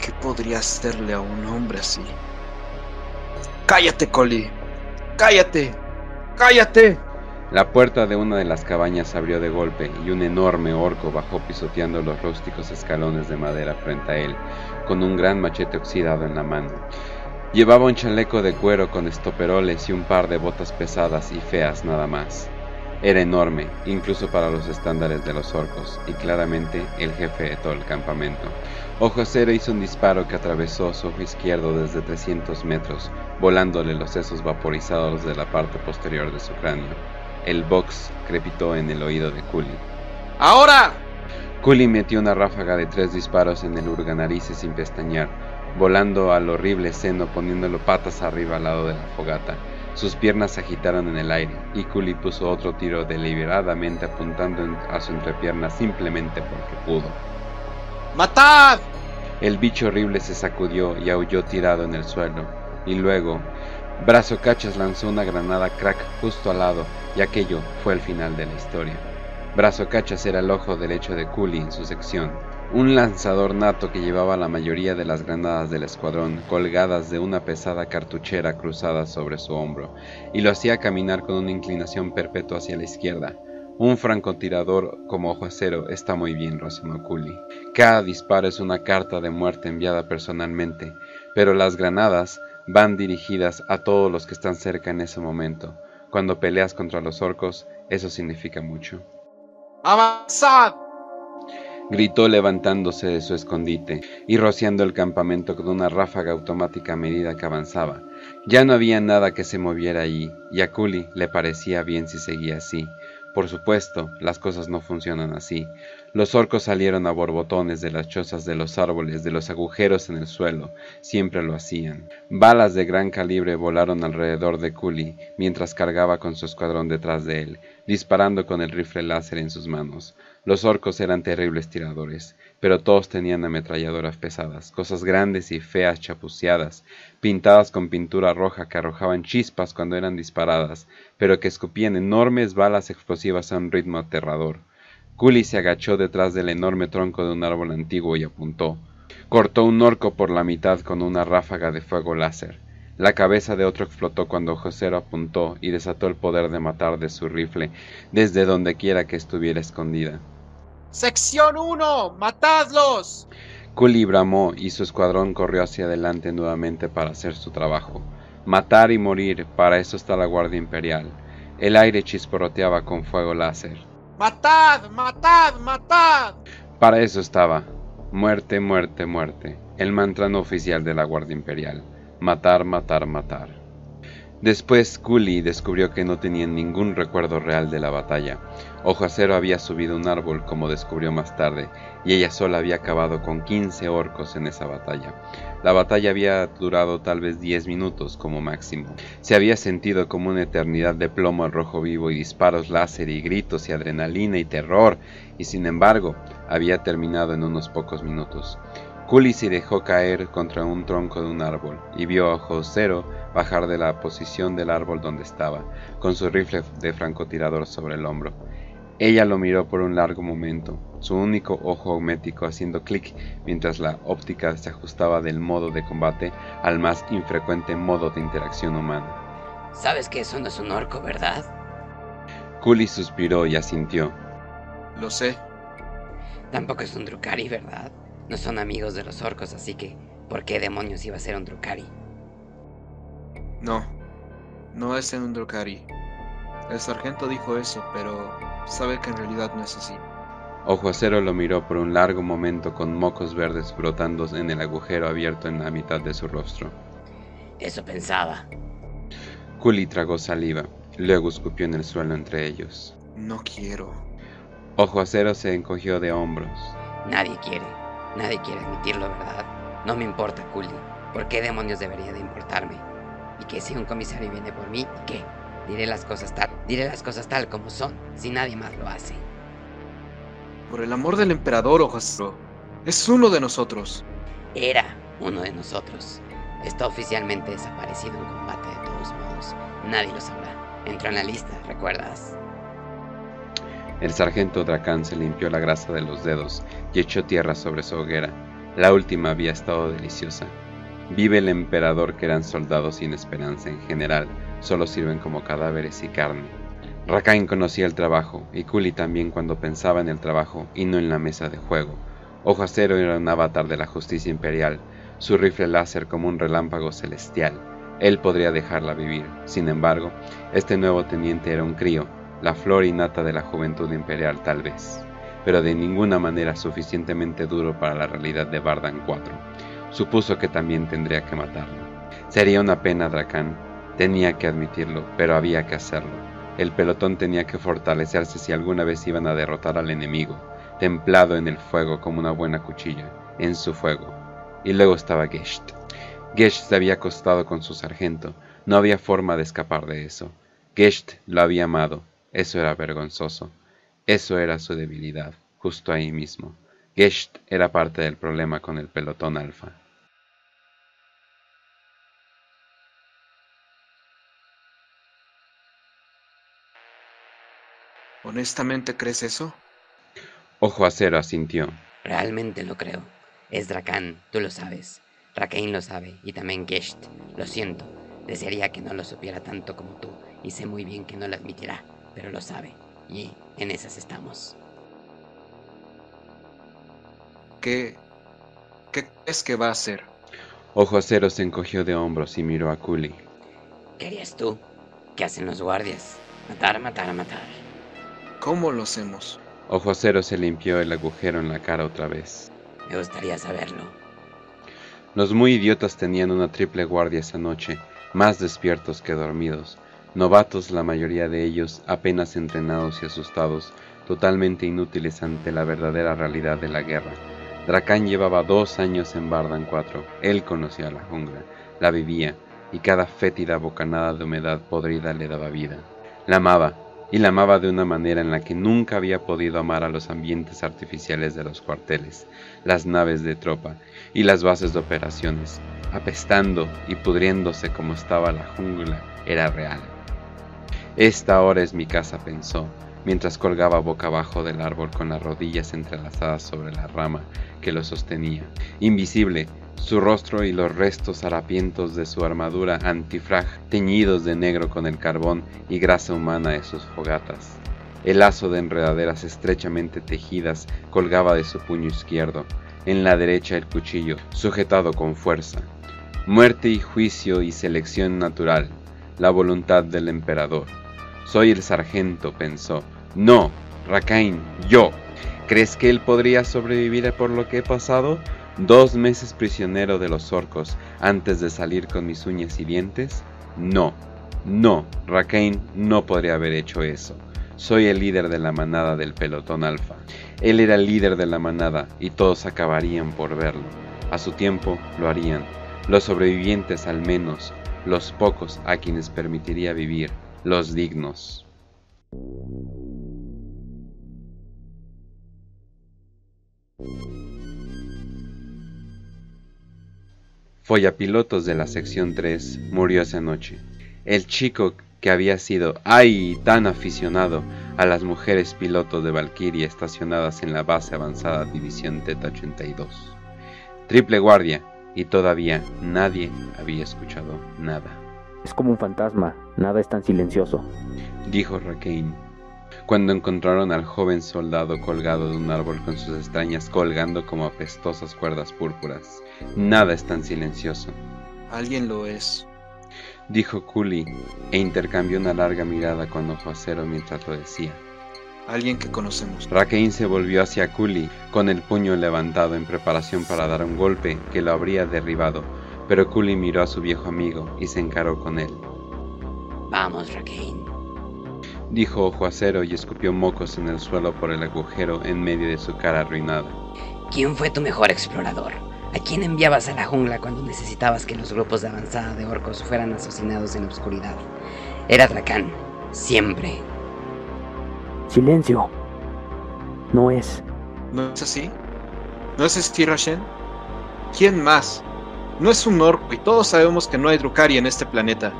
¿Qué podría hacerle a un hombre así? ¡Cállate, Collie! ¡Cállate! ¡Cállate! La puerta de una de las cabañas abrió de golpe y un enorme orco bajó pisoteando los rústicos escalones de madera frente a él, con un gran machete oxidado en la mano. Llevaba un chaleco de cuero con estoperoles y un par de botas pesadas y feas nada más. Era enorme, incluso para los estándares de los orcos, y claramente el jefe de todo el campamento. Ojo Acero hizo un disparo que atravesó su ojo izquierdo desde 300 metros, volándole los sesos vaporizados de la parte posterior de su cráneo. El box crepitó en el oído de Cooley. ¡Ahora! Cooley metió una ráfaga de tres disparos en el urganarices sin pestañear, volando al horrible seno poniéndolo patas arriba al lado de la fogata. Sus piernas se agitaron en el aire y Cooley puso otro tiro deliberadamente apuntando a su entrepierna simplemente porque pudo. ¡Matad! El bicho horrible se sacudió y aulló tirado en el suelo, y luego, Brazo Cachas lanzó una granada crack justo al lado, y aquello fue el final de la historia. Brazo Cachas era el ojo derecho de Cooley en su sección, un lanzador nato que llevaba la mayoría de las granadas del escuadrón colgadas de una pesada cartuchera cruzada sobre su hombro, y lo hacía caminar con una inclinación perpetua hacia la izquierda. Un francotirador como ojo acero está muy bien, razonó Cooley. Cada disparo es una carta de muerte enviada personalmente, pero las granadas van dirigidas a todos los que están cerca en ese momento. Cuando peleas contra los orcos, eso significa mucho. ¡Avanzad! Gritó levantándose de su escondite y rociando el campamento con una ráfaga automática a medida que avanzaba. Ya no había nada que se moviera allí, y a Cooley le parecía bien si seguía así. Por supuesto, las cosas no funcionan así. Los orcos salieron a borbotones de las chozas de los árboles, de los agujeros en el suelo, siempre lo hacían. Balas de gran calibre volaron alrededor de Cooley mientras cargaba con su escuadrón detrás de él, disparando con el rifle láser en sus manos. Los orcos eran terribles tiradores, pero todos tenían ametralladoras pesadas, cosas grandes y feas chapuceadas, pintadas con pintura roja que arrojaban chispas cuando eran disparadas, pero que escupían enormes balas explosivas a un ritmo aterrador. Cooley se agachó detrás del enorme tronco de un árbol antiguo y apuntó. Cortó un orco por la mitad con una ráfaga de fuego láser. La cabeza de otro explotó cuando Josero apuntó y desató el poder de matar de su rifle desde donde quiera que estuviera escondida. ¡Sección 1! ¡Matadlos! Cooley bramó y su escuadrón corrió hacia adelante nuevamente para hacer su trabajo. Matar y morir, para eso está la Guardia Imperial. El aire chisporroteaba con fuego láser. ¡Matad! ¡Matad! ¡Matad! Para eso estaba. Muerte, muerte, muerte. El mantra no oficial de la Guardia Imperial. Matar, matar, matar. Después Cooley descubrió que no tenían ningún recuerdo real de la batalla. Ojo Acero había subido un árbol, como descubrió más tarde, y ella sola había acabado con 15 orcos en esa batalla. La batalla había durado tal vez 10 minutos como máximo. Se había sentido como una eternidad de plomo rojo vivo y disparos láser y gritos y adrenalina y terror, y sin embargo, había terminado en unos pocos minutos. Cooley se dejó caer contra un tronco de un árbol y vio a Josero bajar de la posición del árbol donde estaba, con su rifle de francotirador sobre el hombro. Ella lo miró por un largo momento, su único ojo aumético haciendo clic mientras la óptica se ajustaba del modo de combate al más infrecuente modo de interacción humana. Sabes que eso no es un orco, ¿verdad? Cooley suspiró y asintió. Lo sé. Tampoco es un Drukari, ¿verdad? No son amigos de los orcos, así que ¿por qué demonios iba a ser un Drukari? No, no es un Drukari. El sargento dijo eso, pero sabe que en realidad no es así. Ojo Acero lo miró por un largo momento con mocos verdes brotando en el agujero abierto en la mitad de su rostro. Eso pensaba. Cooley tragó saliva, luego escupió en el suelo entre ellos. No quiero. Ojo Acero se encogió de hombros. Nadie quiere. Nadie quiere admitirlo, ¿verdad? No me importa, Cooley. ¿Por qué demonios debería de importarme? ¿Y que si un comisario viene por mí? ¿Y qué? Diré las cosas tal, diré las cosas tal como son, si nadie más lo hace. Por el amor del emperador, Ojastro. Es uno de nosotros. Era uno de nosotros. Está oficialmente desaparecido en combate de todos modos. Nadie lo sabrá. Entró en la lista, ¿recuerdas? El sargento Dracán se limpió la grasa de los dedos y echó tierra sobre su hoguera. La última había estado deliciosa. Vive el emperador que eran soldados sin esperanza en general, solo sirven como cadáveres y carne. Rakain conocía el trabajo, y Kuli también cuando pensaba en el trabajo y no en la mesa de juego. Ojo Acero era un avatar de la justicia imperial, su rifle láser como un relámpago celestial. Él podría dejarla vivir. Sin embargo, este nuevo teniente era un crío, la flor innata de la juventud imperial tal vez, pero de ninguna manera suficientemente duro para la realidad de Bardan IV. Supuso que también tendría que matarlo. Sería una pena, Dracan. Tenía que admitirlo, pero había que hacerlo. El pelotón tenía que fortalecerse si alguna vez iban a derrotar al enemigo, templado en el fuego como una buena cuchilla, en su fuego. Y luego estaba Gesht. Gesht se había acostado con su sargento, no había forma de escapar de eso. Gesht lo había amado, eso era vergonzoso, eso era su debilidad, justo ahí mismo. Gesht era parte del problema con el pelotón alfa. ¿Honestamente crees eso? Ojo Acero asintió. Realmente lo creo. Es Drakan, tú lo sabes. Rakain lo sabe y también Gesht. Lo siento. Desearía que no lo supiera tanto como tú y sé muy bien que no lo admitirá, pero lo sabe. Y en esas estamos. ¿Qué... qué es que va a hacer? Ojo Acero se encogió de hombros y miró a Kuli. ¿Qué harías tú? ¿Qué hacen los guardias? Matar, matar, matar. ¿Cómo lo hacemos? Ojo Acero se limpió el agujero en la cara otra vez. Me gustaría saberlo. Los muy idiotas tenían una triple guardia esa noche, más despiertos que dormidos. Novatos la mayoría de ellos, apenas entrenados y asustados, totalmente inútiles ante la verdadera realidad de la guerra. Dracán llevaba dos años en Bardan 4. Él conocía la jungla, la vivía, y cada fétida bocanada de humedad podrida le daba vida. La amaba, y la amaba de una manera en la que nunca había podido amar a los ambientes artificiales de los cuarteles, las naves de tropa y las bases de operaciones. Apestando y pudriéndose como estaba la jungla, era real. Esta ahora es mi casa, pensó, mientras colgaba boca abajo del árbol con las rodillas entrelazadas sobre la rama que lo sostenía. Invisible, su rostro y los restos harapientos de su armadura antifrag teñidos de negro con el carbón y grasa humana de sus fogatas. El lazo de enredaderas estrechamente tejidas colgaba de su puño izquierdo, en la derecha el cuchillo, sujetado con fuerza. Muerte y juicio y selección natural, la voluntad del emperador. Soy el sargento, pensó. No, Rakain, yo. ¿Crees que él podría sobrevivir por lo que he pasado? ¿Dos meses prisionero de los orcos antes de salir con mis uñas y dientes? No, no, Rakain no podría haber hecho eso. Soy el líder de la manada del pelotón alfa. Él era el líder de la manada y todos acabarían por verlo. A su tiempo lo harían. Los sobrevivientes al menos, los pocos a quienes permitiría vivir, los dignos. Follapilotos de la sección 3 murió esa noche. El chico que había sido, ay, tan aficionado a las mujeres pilotos de Valkyrie estacionadas en la base avanzada División Teta 82. Triple guardia, y todavía nadie había escuchado nada. Es como un fantasma, nada es tan silencioso, dijo Rakain cuando encontraron al joven soldado colgado de un árbol con sus extrañas colgando como apestosas cuerdas púrpuras. Nada es tan silencioso. Alguien lo es, dijo Kuli, e intercambió una larga mirada con ojo acero mientras lo decía. Alguien que conocemos. Rakein se volvió hacia Kuli con el puño levantado en preparación para dar un golpe que lo habría derribado, pero Kuli miró a su viejo amigo y se encaró con él. Vamos, Rakein dijo Ojo Acero y escupió mocos en el suelo por el agujero en medio de su cara arruinada. ¿Quién fue tu mejor explorador? ¿A quién enviabas a la jungla cuando necesitabas que los grupos de avanzada de orcos fueran asesinados en la oscuridad? Era Drakan, siempre. Silencio. No es. ¿No es así? ¿No es Stirashen? ¿Quién más? No es un orco y todos sabemos que no hay Drukari en este planeta.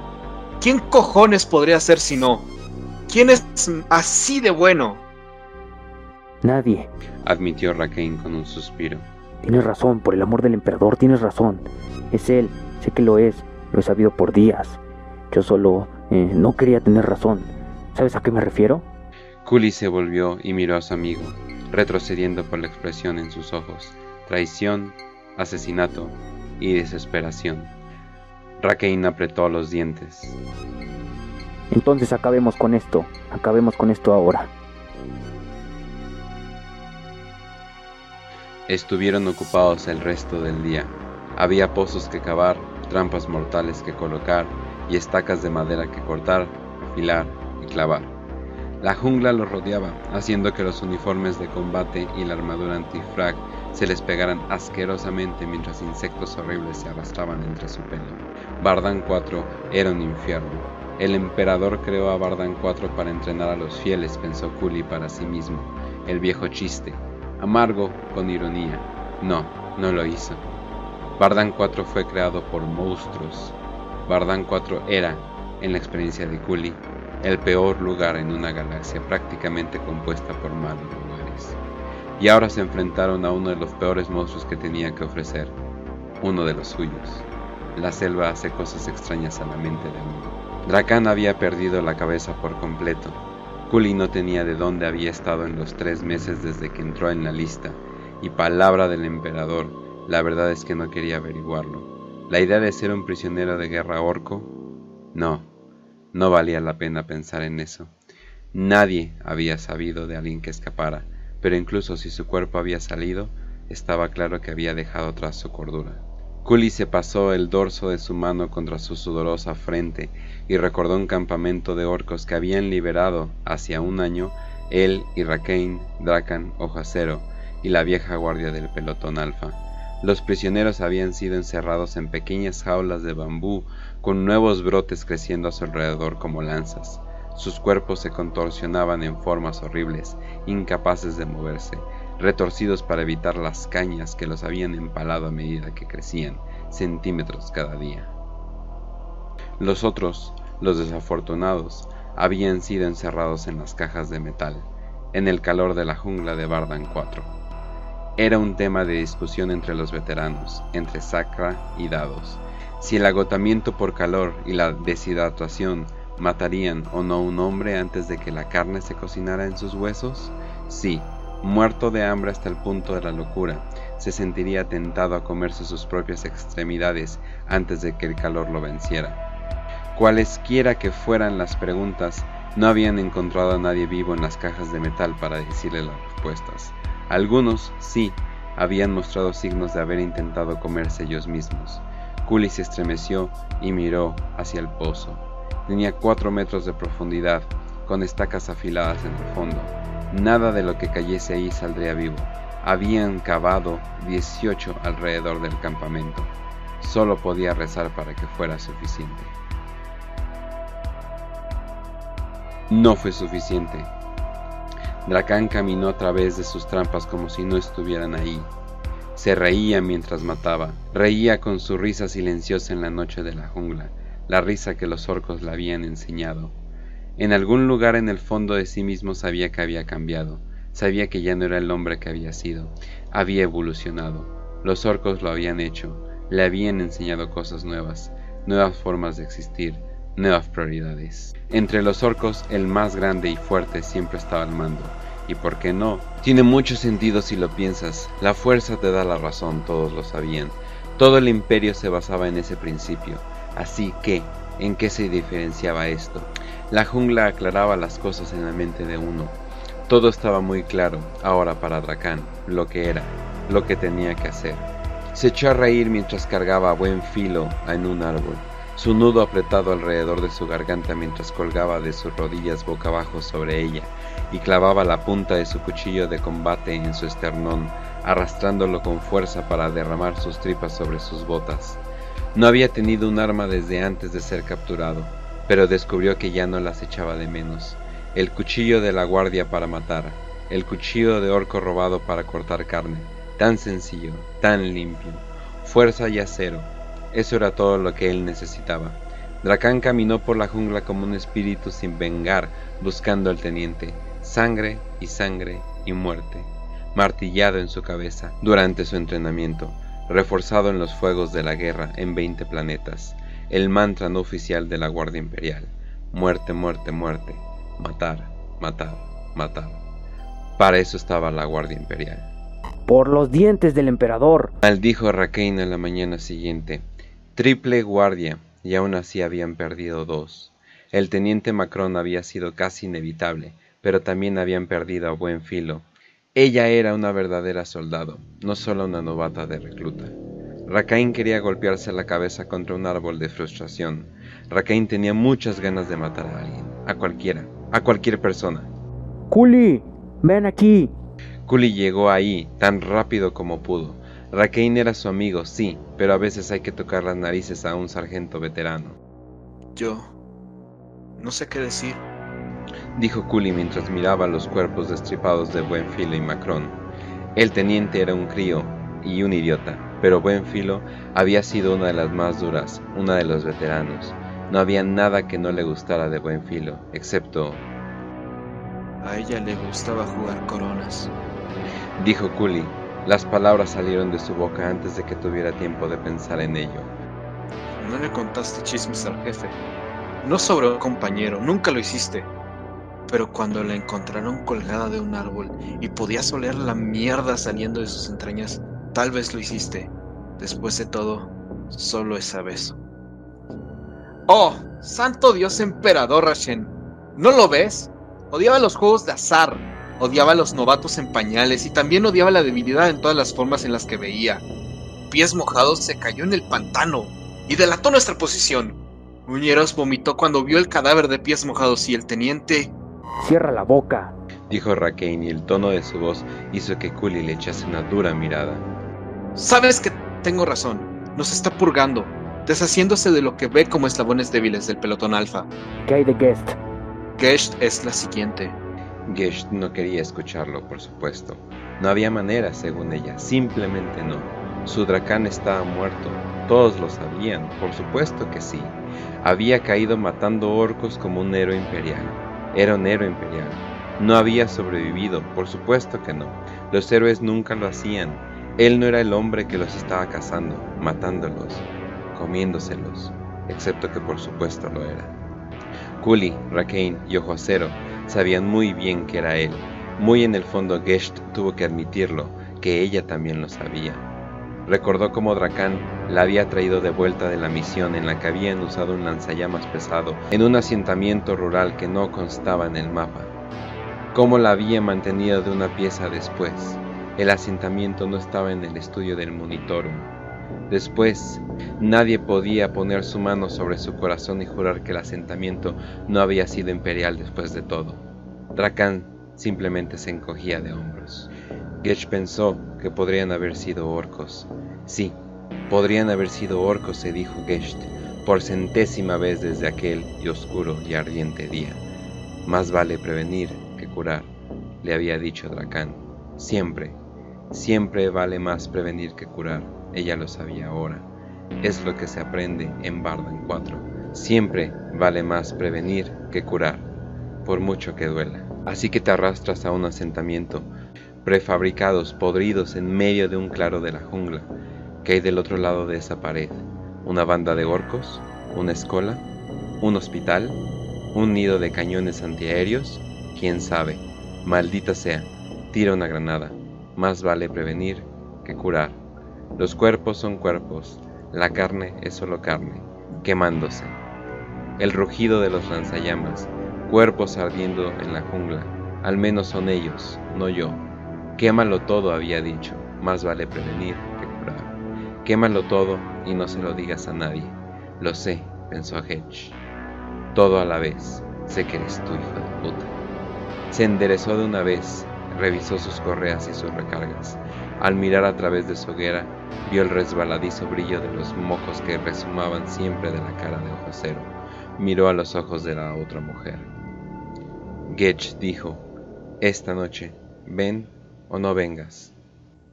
¿Quién cojones podría ser si no? ¿Quién es así de bueno? Nadie. admitió Raquel con un suspiro. Tienes razón, por el amor del emperador, tienes razón. Es él, sé que lo es, lo he sabido por días. Yo solo eh, no quería tener razón. ¿Sabes a qué me refiero? Cooley se volvió y miró a su amigo, retrocediendo por la expresión en sus ojos. Traición, asesinato y desesperación. Raquel apretó los dientes. Entonces acabemos con esto, acabemos con esto ahora. Estuvieron ocupados el resto del día. Había pozos que cavar, trampas mortales que colocar y estacas de madera que cortar, afilar y clavar. La jungla los rodeaba, haciendo que los uniformes de combate y la armadura antifrag se les pegaran asquerosamente mientras insectos horribles se arrastraban entre su pelo. Bardan 4 era un infierno. El emperador creó a Bardan 4 para entrenar a los fieles, pensó Kuli para sí mismo. El viejo chiste, amargo con ironía. No, no lo hizo. Bardan 4 fue creado por monstruos. Bardan 4 era, en la experiencia de Kuli, el peor lugar en una galaxia prácticamente compuesta por malos lugares. Y ahora se enfrentaron a uno de los peores monstruos que tenía que ofrecer, uno de los suyos. La selva hace cosas extrañas a la mente de uno. Drakan había perdido la cabeza por completo. Kuli no tenía de dónde había estado en los tres meses desde que entró en la lista, y palabra del emperador, la verdad es que no quería averiguarlo. La idea de ser un prisionero de guerra orco, no, no valía la pena pensar en eso. Nadie había sabido de alguien que escapara, pero incluso si su cuerpo había salido, estaba claro que había dejado atrás su cordura. Kuli se pasó el dorso de su mano contra su sudorosa frente y recordó un campamento de orcos que habían liberado hacia un año él y Rakein, Drakan, Ojacero y la vieja guardia del pelotón alfa. Los prisioneros habían sido encerrados en pequeñas jaulas de bambú con nuevos brotes creciendo a su alrededor como lanzas. Sus cuerpos se contorsionaban en formas horribles, incapaces de moverse, retorcidos para evitar las cañas que los habían empalado a medida que crecían, centímetros cada día. Los otros, los desafortunados, habían sido encerrados en las cajas de metal, en el calor de la jungla de Bardan 4. Era un tema de discusión entre los veteranos, entre Sacra y Dados, si el agotamiento por calor y la deshidratación matarían o no un hombre antes de que la carne se cocinara en sus huesos. Sí, muerto de hambre hasta el punto de la locura, se sentiría tentado a comerse sus propias extremidades antes de que el calor lo venciera. Cualesquiera que fueran las preguntas, no habían encontrado a nadie vivo en las cajas de metal para decirle las respuestas. Algunos, sí, habían mostrado signos de haber intentado comerse ellos mismos. Cooley se estremeció y miró hacia el pozo. Tenía cuatro metros de profundidad, con estacas afiladas en el fondo. Nada de lo que cayese ahí saldría vivo. Habían cavado 18 alrededor del campamento. Solo podía rezar para que fuera suficiente. No fue suficiente. Dracan caminó a través de sus trampas como si no estuvieran ahí. Se reía mientras mataba, reía con su risa silenciosa en la noche de la jungla, la risa que los orcos le habían enseñado. En algún lugar en el fondo de sí mismo sabía que había cambiado, sabía que ya no era el hombre que había sido, había evolucionado. Los orcos lo habían hecho, le habían enseñado cosas nuevas, nuevas formas de existir, nuevas prioridades. Entre los orcos, el más grande y fuerte siempre estaba al mando. ¿Y por qué no? Tiene mucho sentido si lo piensas. La fuerza te da la razón, todos lo sabían. Todo el imperio se basaba en ese principio. Así que, ¿en qué se diferenciaba esto? La jungla aclaraba las cosas en la mente de uno. Todo estaba muy claro, ahora para Drakan, lo que era, lo que tenía que hacer. Se echó a reír mientras cargaba buen filo en un árbol su nudo apretado alrededor de su garganta mientras colgaba de sus rodillas boca abajo sobre ella y clavaba la punta de su cuchillo de combate en su esternón, arrastrándolo con fuerza para derramar sus tripas sobre sus botas. No había tenido un arma desde antes de ser capturado, pero descubrió que ya no las echaba de menos. El cuchillo de la guardia para matar, el cuchillo de orco robado para cortar carne, tan sencillo, tan limpio, fuerza y acero, eso era todo lo que él necesitaba. Dracan caminó por la jungla como un espíritu sin vengar, buscando al teniente. Sangre y sangre y muerte, martillado en su cabeza durante su entrenamiento, reforzado en los fuegos de la guerra en 20 planetas, el mantra no oficial de la Guardia Imperial. Muerte, muerte, muerte. Matar, matar, matar. Para eso estaba la Guardia Imperial. Por los dientes del emperador. Maldijo Rakein a la mañana siguiente. Triple guardia, y aún así habían perdido dos. El teniente Macron había sido casi inevitable, pero también habían perdido a buen filo. Ella era una verdadera soldado, no solo una novata de recluta. Rakain quería golpearse la cabeza contra un árbol de frustración. Rakain tenía muchas ganas de matar a alguien, a cualquiera, a cualquier persona. Kuli, ven aquí. Kuli llegó ahí tan rápido como pudo. Rakain era su amigo, sí, pero a veces hay que tocar las narices a un sargento veterano. Yo... no sé qué decir, dijo Kuli mientras miraba los cuerpos destripados de Buenfilo y Macron. El teniente era un crío y un idiota, pero Buenfilo había sido una de las más duras, una de los veteranos. No había nada que no le gustara de Buenfilo, excepto... A ella le gustaba jugar coronas. Dijo Kuli. Las palabras salieron de su boca antes de que tuviera tiempo de pensar en ello. No le contaste chismes al jefe. No sobre un compañero, nunca lo hiciste. Pero cuando la encontraron colgada de un árbol y podías oler la mierda saliendo de sus entrañas, tal vez lo hiciste. Después de todo, solo esa vez. ¡Oh! ¡Santo Dios emperador Rashen! ¿No lo ves? Odiaba los juegos de azar, odiaba a los novatos en pañales y también odiaba la debilidad en todas las formas en las que veía. Pies mojados se cayó en el pantano y delató nuestra posición. Muñeros vomitó cuando vio el cadáver de pies mojados y el teniente Cierra la boca, dijo Rakain y el tono de su voz hizo que Kuli le echase una dura mirada. Sabes que tengo razón. Nos está purgando, deshaciéndose de lo que ve como eslabones débiles del pelotón alfa. ¿Qué hay de Guest? Guest es la siguiente. Guest no quería escucharlo, por supuesto. No había manera, según ella, simplemente no. Su dracán estaba muerto. Todos lo sabían, por supuesto que sí. Había caído matando orcos como un héroe imperial. Era un héroe imperial. No había sobrevivido, por supuesto que no. Los héroes nunca lo hacían. Él no era el hombre que los estaba cazando, matándolos, comiéndoselos, excepto que por supuesto lo era. Kuli, Rakain y Ojo Acero sabían muy bien que era él. Muy en el fondo Gesht tuvo que admitirlo, que ella también lo sabía. Recordó cómo Drakan la había traído de vuelta de la misión en la que habían usado un lanzallamas pesado en un asentamiento rural que no constaba en el mapa. Cómo la había mantenido de una pieza después. El asentamiento no estaba en el estudio del monitorum. Después, nadie podía poner su mano sobre su corazón y jurar que el asentamiento no había sido imperial después de todo. Drakan simplemente se encogía de hombros. Gech pensó que podrían haber sido orcos. Sí, podrían haber sido orcos, se dijo Gesht, por centésima vez desde aquel y oscuro y ardiente día. Más vale prevenir que curar, le había dicho Dracan. Siempre, siempre vale más prevenir que curar, ella lo sabía ahora. Es lo que se aprende en Bardan 4. Siempre vale más prevenir que curar, por mucho que duela. Así que te arrastras a un asentamiento prefabricados, podridos en medio de un claro de la jungla. ¿Qué hay del otro lado de esa pared? ¿Una banda de orcos? ¿Una escola? ¿Un hospital? ¿Un nido de cañones antiaéreos? ¿Quién sabe? Maldita sea, tira una granada. Más vale prevenir que curar. Los cuerpos son cuerpos, la carne es solo carne, quemándose. El rugido de los lanzallamas, cuerpos ardiendo en la jungla, al menos son ellos, no yo. Quémalo todo, había dicho, más vale prevenir que curar. Quémalo todo y no se lo digas a nadie. Lo sé, pensó Hedge. Todo a la vez, sé que eres tu hijo de puta. Se enderezó de una vez, revisó sus correas y sus recargas. Al mirar a través de su hoguera, vio el resbaladizo brillo de los mocos que resumaban siempre de la cara de Ojo Cero. Miró a los ojos de la otra mujer. Gedge dijo, esta noche, ven o no vengas.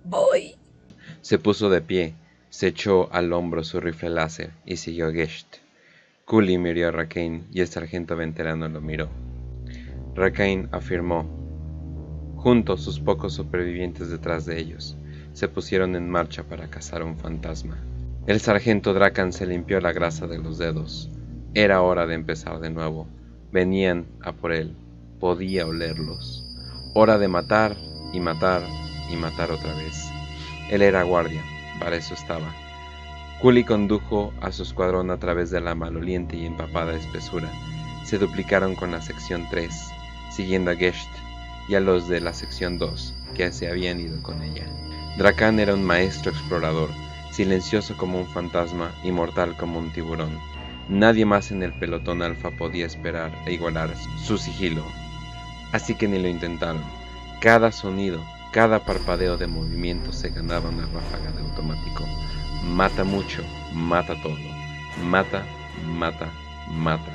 Voy. Se puso de pie, se echó al hombro su rifle láser y siguió a Gesht. Cooley miró a Rakain y el sargento veterano lo miró. Rakain afirmó. Juntos sus pocos supervivientes detrás de ellos se pusieron en marcha para cazar un fantasma. El sargento Drakan se limpió la grasa de los dedos. Era hora de empezar de nuevo. Venían a por él. Podía olerlos. Hora de matar y matar y matar otra vez. Él era guardia, para eso estaba. Cooley condujo a su escuadrón a través de la maloliente y empapada espesura. Se duplicaron con la sección 3, siguiendo a Gesht y a los de la sección 2, que se habían ido con ella. Drakan era un maestro explorador, silencioso como un fantasma y mortal como un tiburón. Nadie más en el pelotón alfa podía esperar e igualar su sigilo, así que ni lo intentaron. Cada sonido, cada parpadeo de movimiento se ganaba una ráfaga de automático. Mata mucho, mata todo. Mata, mata, mata.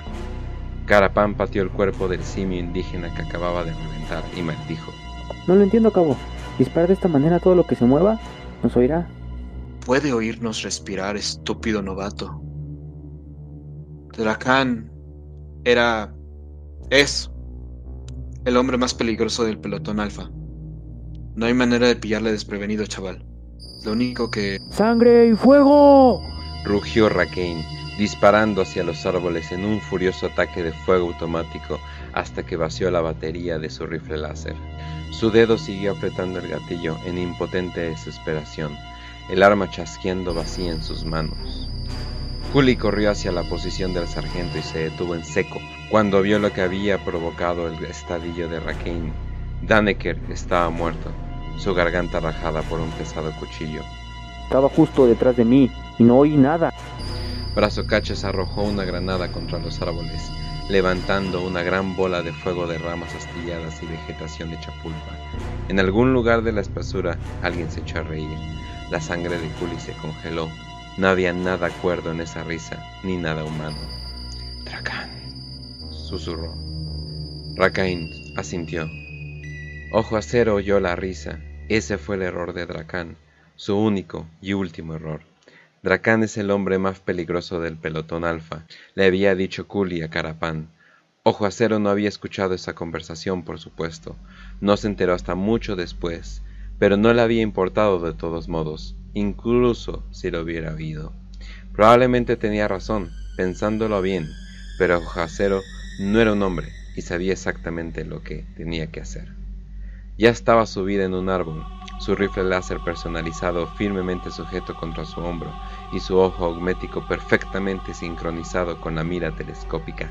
Carapán pateó el cuerpo del simio indígena que acababa de reventar y maldijo. No lo entiendo, cabo. ¿Disparar de esta manera todo lo que se mueva? ¿Nos oirá? Puede oírnos respirar, estúpido novato. Drakan era... es el hombre más peligroso del pelotón alfa. No hay manera de pillarle desprevenido, chaval. Lo único que... ¡Sangre y fuego! Rugió Rakain, disparando hacia los árboles en un furioso ataque de fuego automático hasta que vació la batería de su rifle láser. Su dedo siguió apretando el gatillo en impotente desesperación, el arma chasqueando vacía en sus manos. Juli corrió hacia la posición del sargento y se detuvo en seco cuando vio lo que había provocado el estadillo de Rakain. Daneker estaba muerto, su garganta rajada por un pesado cuchillo. Estaba justo detrás de mí y no oí nada. Brazocaches arrojó una granada contra los árboles, levantando una gran bola de fuego de ramas astilladas y vegetación hecha pulpa. En algún lugar de la espesura alguien se echó a reír. La sangre de Juli se congeló. No había nada cuerdo en esa risa, ni nada humano. Dracan, susurró. Rakain asintió. Ojo Acero oyó la risa. Ese fue el error de Dracan, su único y último error. Dracan es el hombre más peligroso del pelotón alfa, le había dicho Cooley a Carapán. Ojo Acero no había escuchado esa conversación, por supuesto. No se enteró hasta mucho después, pero no le había importado de todos modos, incluso si lo hubiera oído. Probablemente tenía razón, pensándolo bien, pero Ojo Acero no era un hombre y sabía exactamente lo que tenía que hacer. Ya estaba subida en un árbol, su rifle láser personalizado firmemente sujeto contra su hombro y su ojo augmético perfectamente sincronizado con la mira telescópica.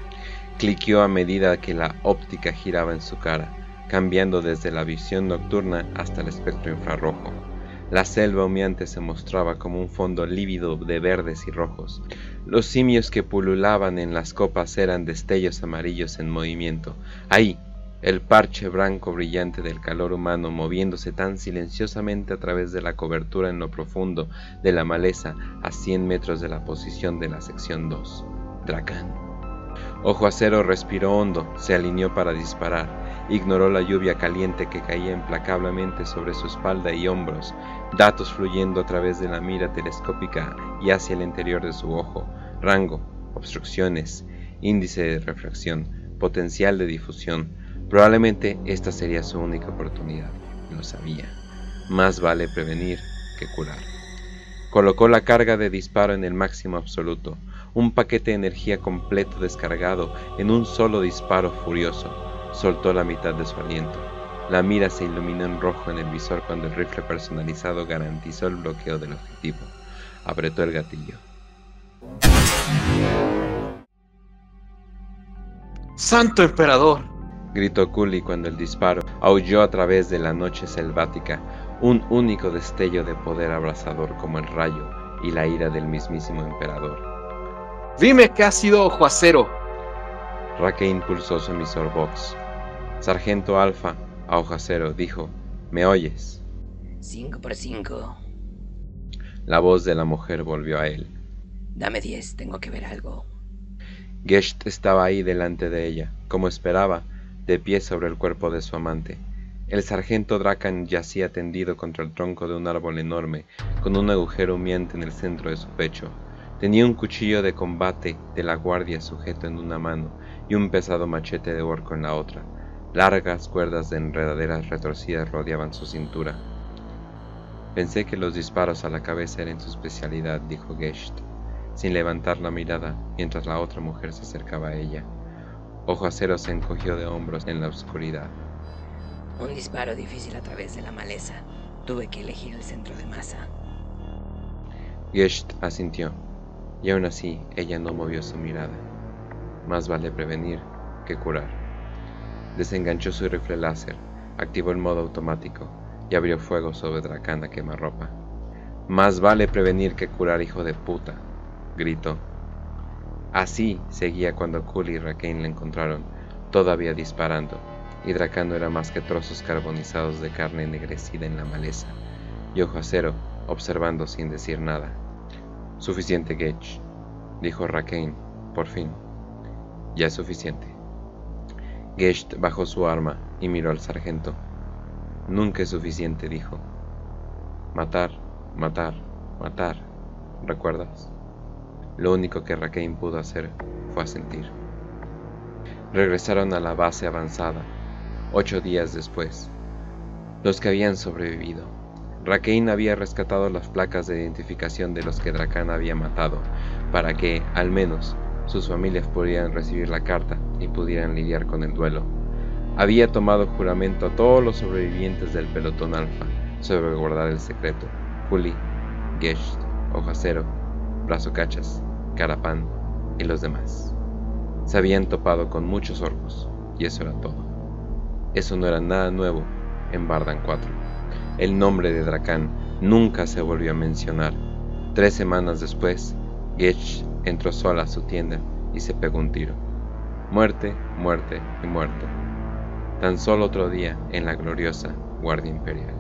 Cliqueó a medida que la óptica giraba en su cara, cambiando desde la visión nocturna hasta el espectro infrarrojo. La selva humeante se mostraba como un fondo lívido de verdes y rojos. Los simios que pululaban en las copas eran destellos amarillos en movimiento. Ahí, el parche blanco brillante del calor humano moviéndose tan silenciosamente a través de la cobertura en lo profundo de la maleza a 100 metros de la posición de la sección 2. Dracan. Ojo Acero respiró hondo, se alineó para disparar, ignoró la lluvia caliente que caía implacablemente sobre su espalda y hombros, datos fluyendo a través de la mira telescópica y hacia el interior de su ojo, rango, obstrucciones, índice de refracción, potencial de difusión, Probablemente esta sería su única oportunidad, lo sabía. Más vale prevenir que curar. Colocó la carga de disparo en el máximo absoluto, un paquete de energía completo descargado en un solo disparo furioso. Soltó la mitad de su aliento. La mira se iluminó en rojo en el visor cuando el rifle personalizado garantizó el bloqueo del objetivo. Apretó el gatillo. ¡Santo emperador! Gritó Cooley cuando el disparo aulló a través de la noche selvática, un único destello de poder abrasador como el rayo y la ira del mismísimo emperador. Dime que ha sido ojo acero. Raque impulsó su emisor Vox. Sargento Alfa, a ojo acero, dijo, ¿me oyes? Cinco por cinco. La voz de la mujer volvió a él. Dame diez, tengo que ver algo. Gesht estaba ahí delante de ella, como esperaba, de pie sobre el cuerpo de su amante. El sargento Dracan yacía tendido contra el tronco de un árbol enorme, con un agujero humeante en el centro de su pecho. Tenía un cuchillo de combate de la guardia sujeto en una mano y un pesado machete de orco en la otra. Largas cuerdas de enredaderas retorcidas rodeaban su cintura. Pensé que los disparos a la cabeza eran su especialidad, dijo Gesht, sin levantar la mirada mientras la otra mujer se acercaba a ella. Ojo Acero se encogió de hombros en la oscuridad. Un disparo difícil a través de la maleza. Tuve que elegir el centro de masa. Gesht asintió, y aún así ella no movió su mirada. Más vale prevenir que curar. Desenganchó su rifle láser, activó el modo automático y abrió fuego sobre Dracana quemarropa. Más vale prevenir que curar, hijo de puta, gritó. Así seguía cuando Cool y Raquel la encontraron, todavía disparando, y Dracano era más que trozos carbonizados de carne ennegrecida en la maleza, y Ojo Acero observando sin decir nada. Suficiente, Gage, dijo Raquel, por fin. Ya es suficiente. Gage bajó su arma y miró al sargento. Nunca es suficiente, dijo. Matar, matar, matar. ¿Recuerdas? Lo único que Raquel pudo hacer fue asentir. Regresaron a la base avanzada, ocho días después. Los que habían sobrevivido. Raquel había rescatado las placas de identificación de los que Dracan había matado, para que, al menos, sus familias pudieran recibir la carta y pudieran lidiar con el duelo había tomado juramento a todos los sobrevivientes del pelotón alfa sobre guardar el secreto. Juli, Gesht, Hojacero, Brazo Cachas, Carapán y los demás. Se habían topado con muchos orcos, y eso era todo. Eso no era nada nuevo en Bardan 4. El nombre de Dracan nunca se volvió a mencionar. Tres semanas después, Gesht entró sola a su tienda y se pegó un tiro. Muerte, muerte y muerte tan solo otro día en la gloriosa Guardia Imperial.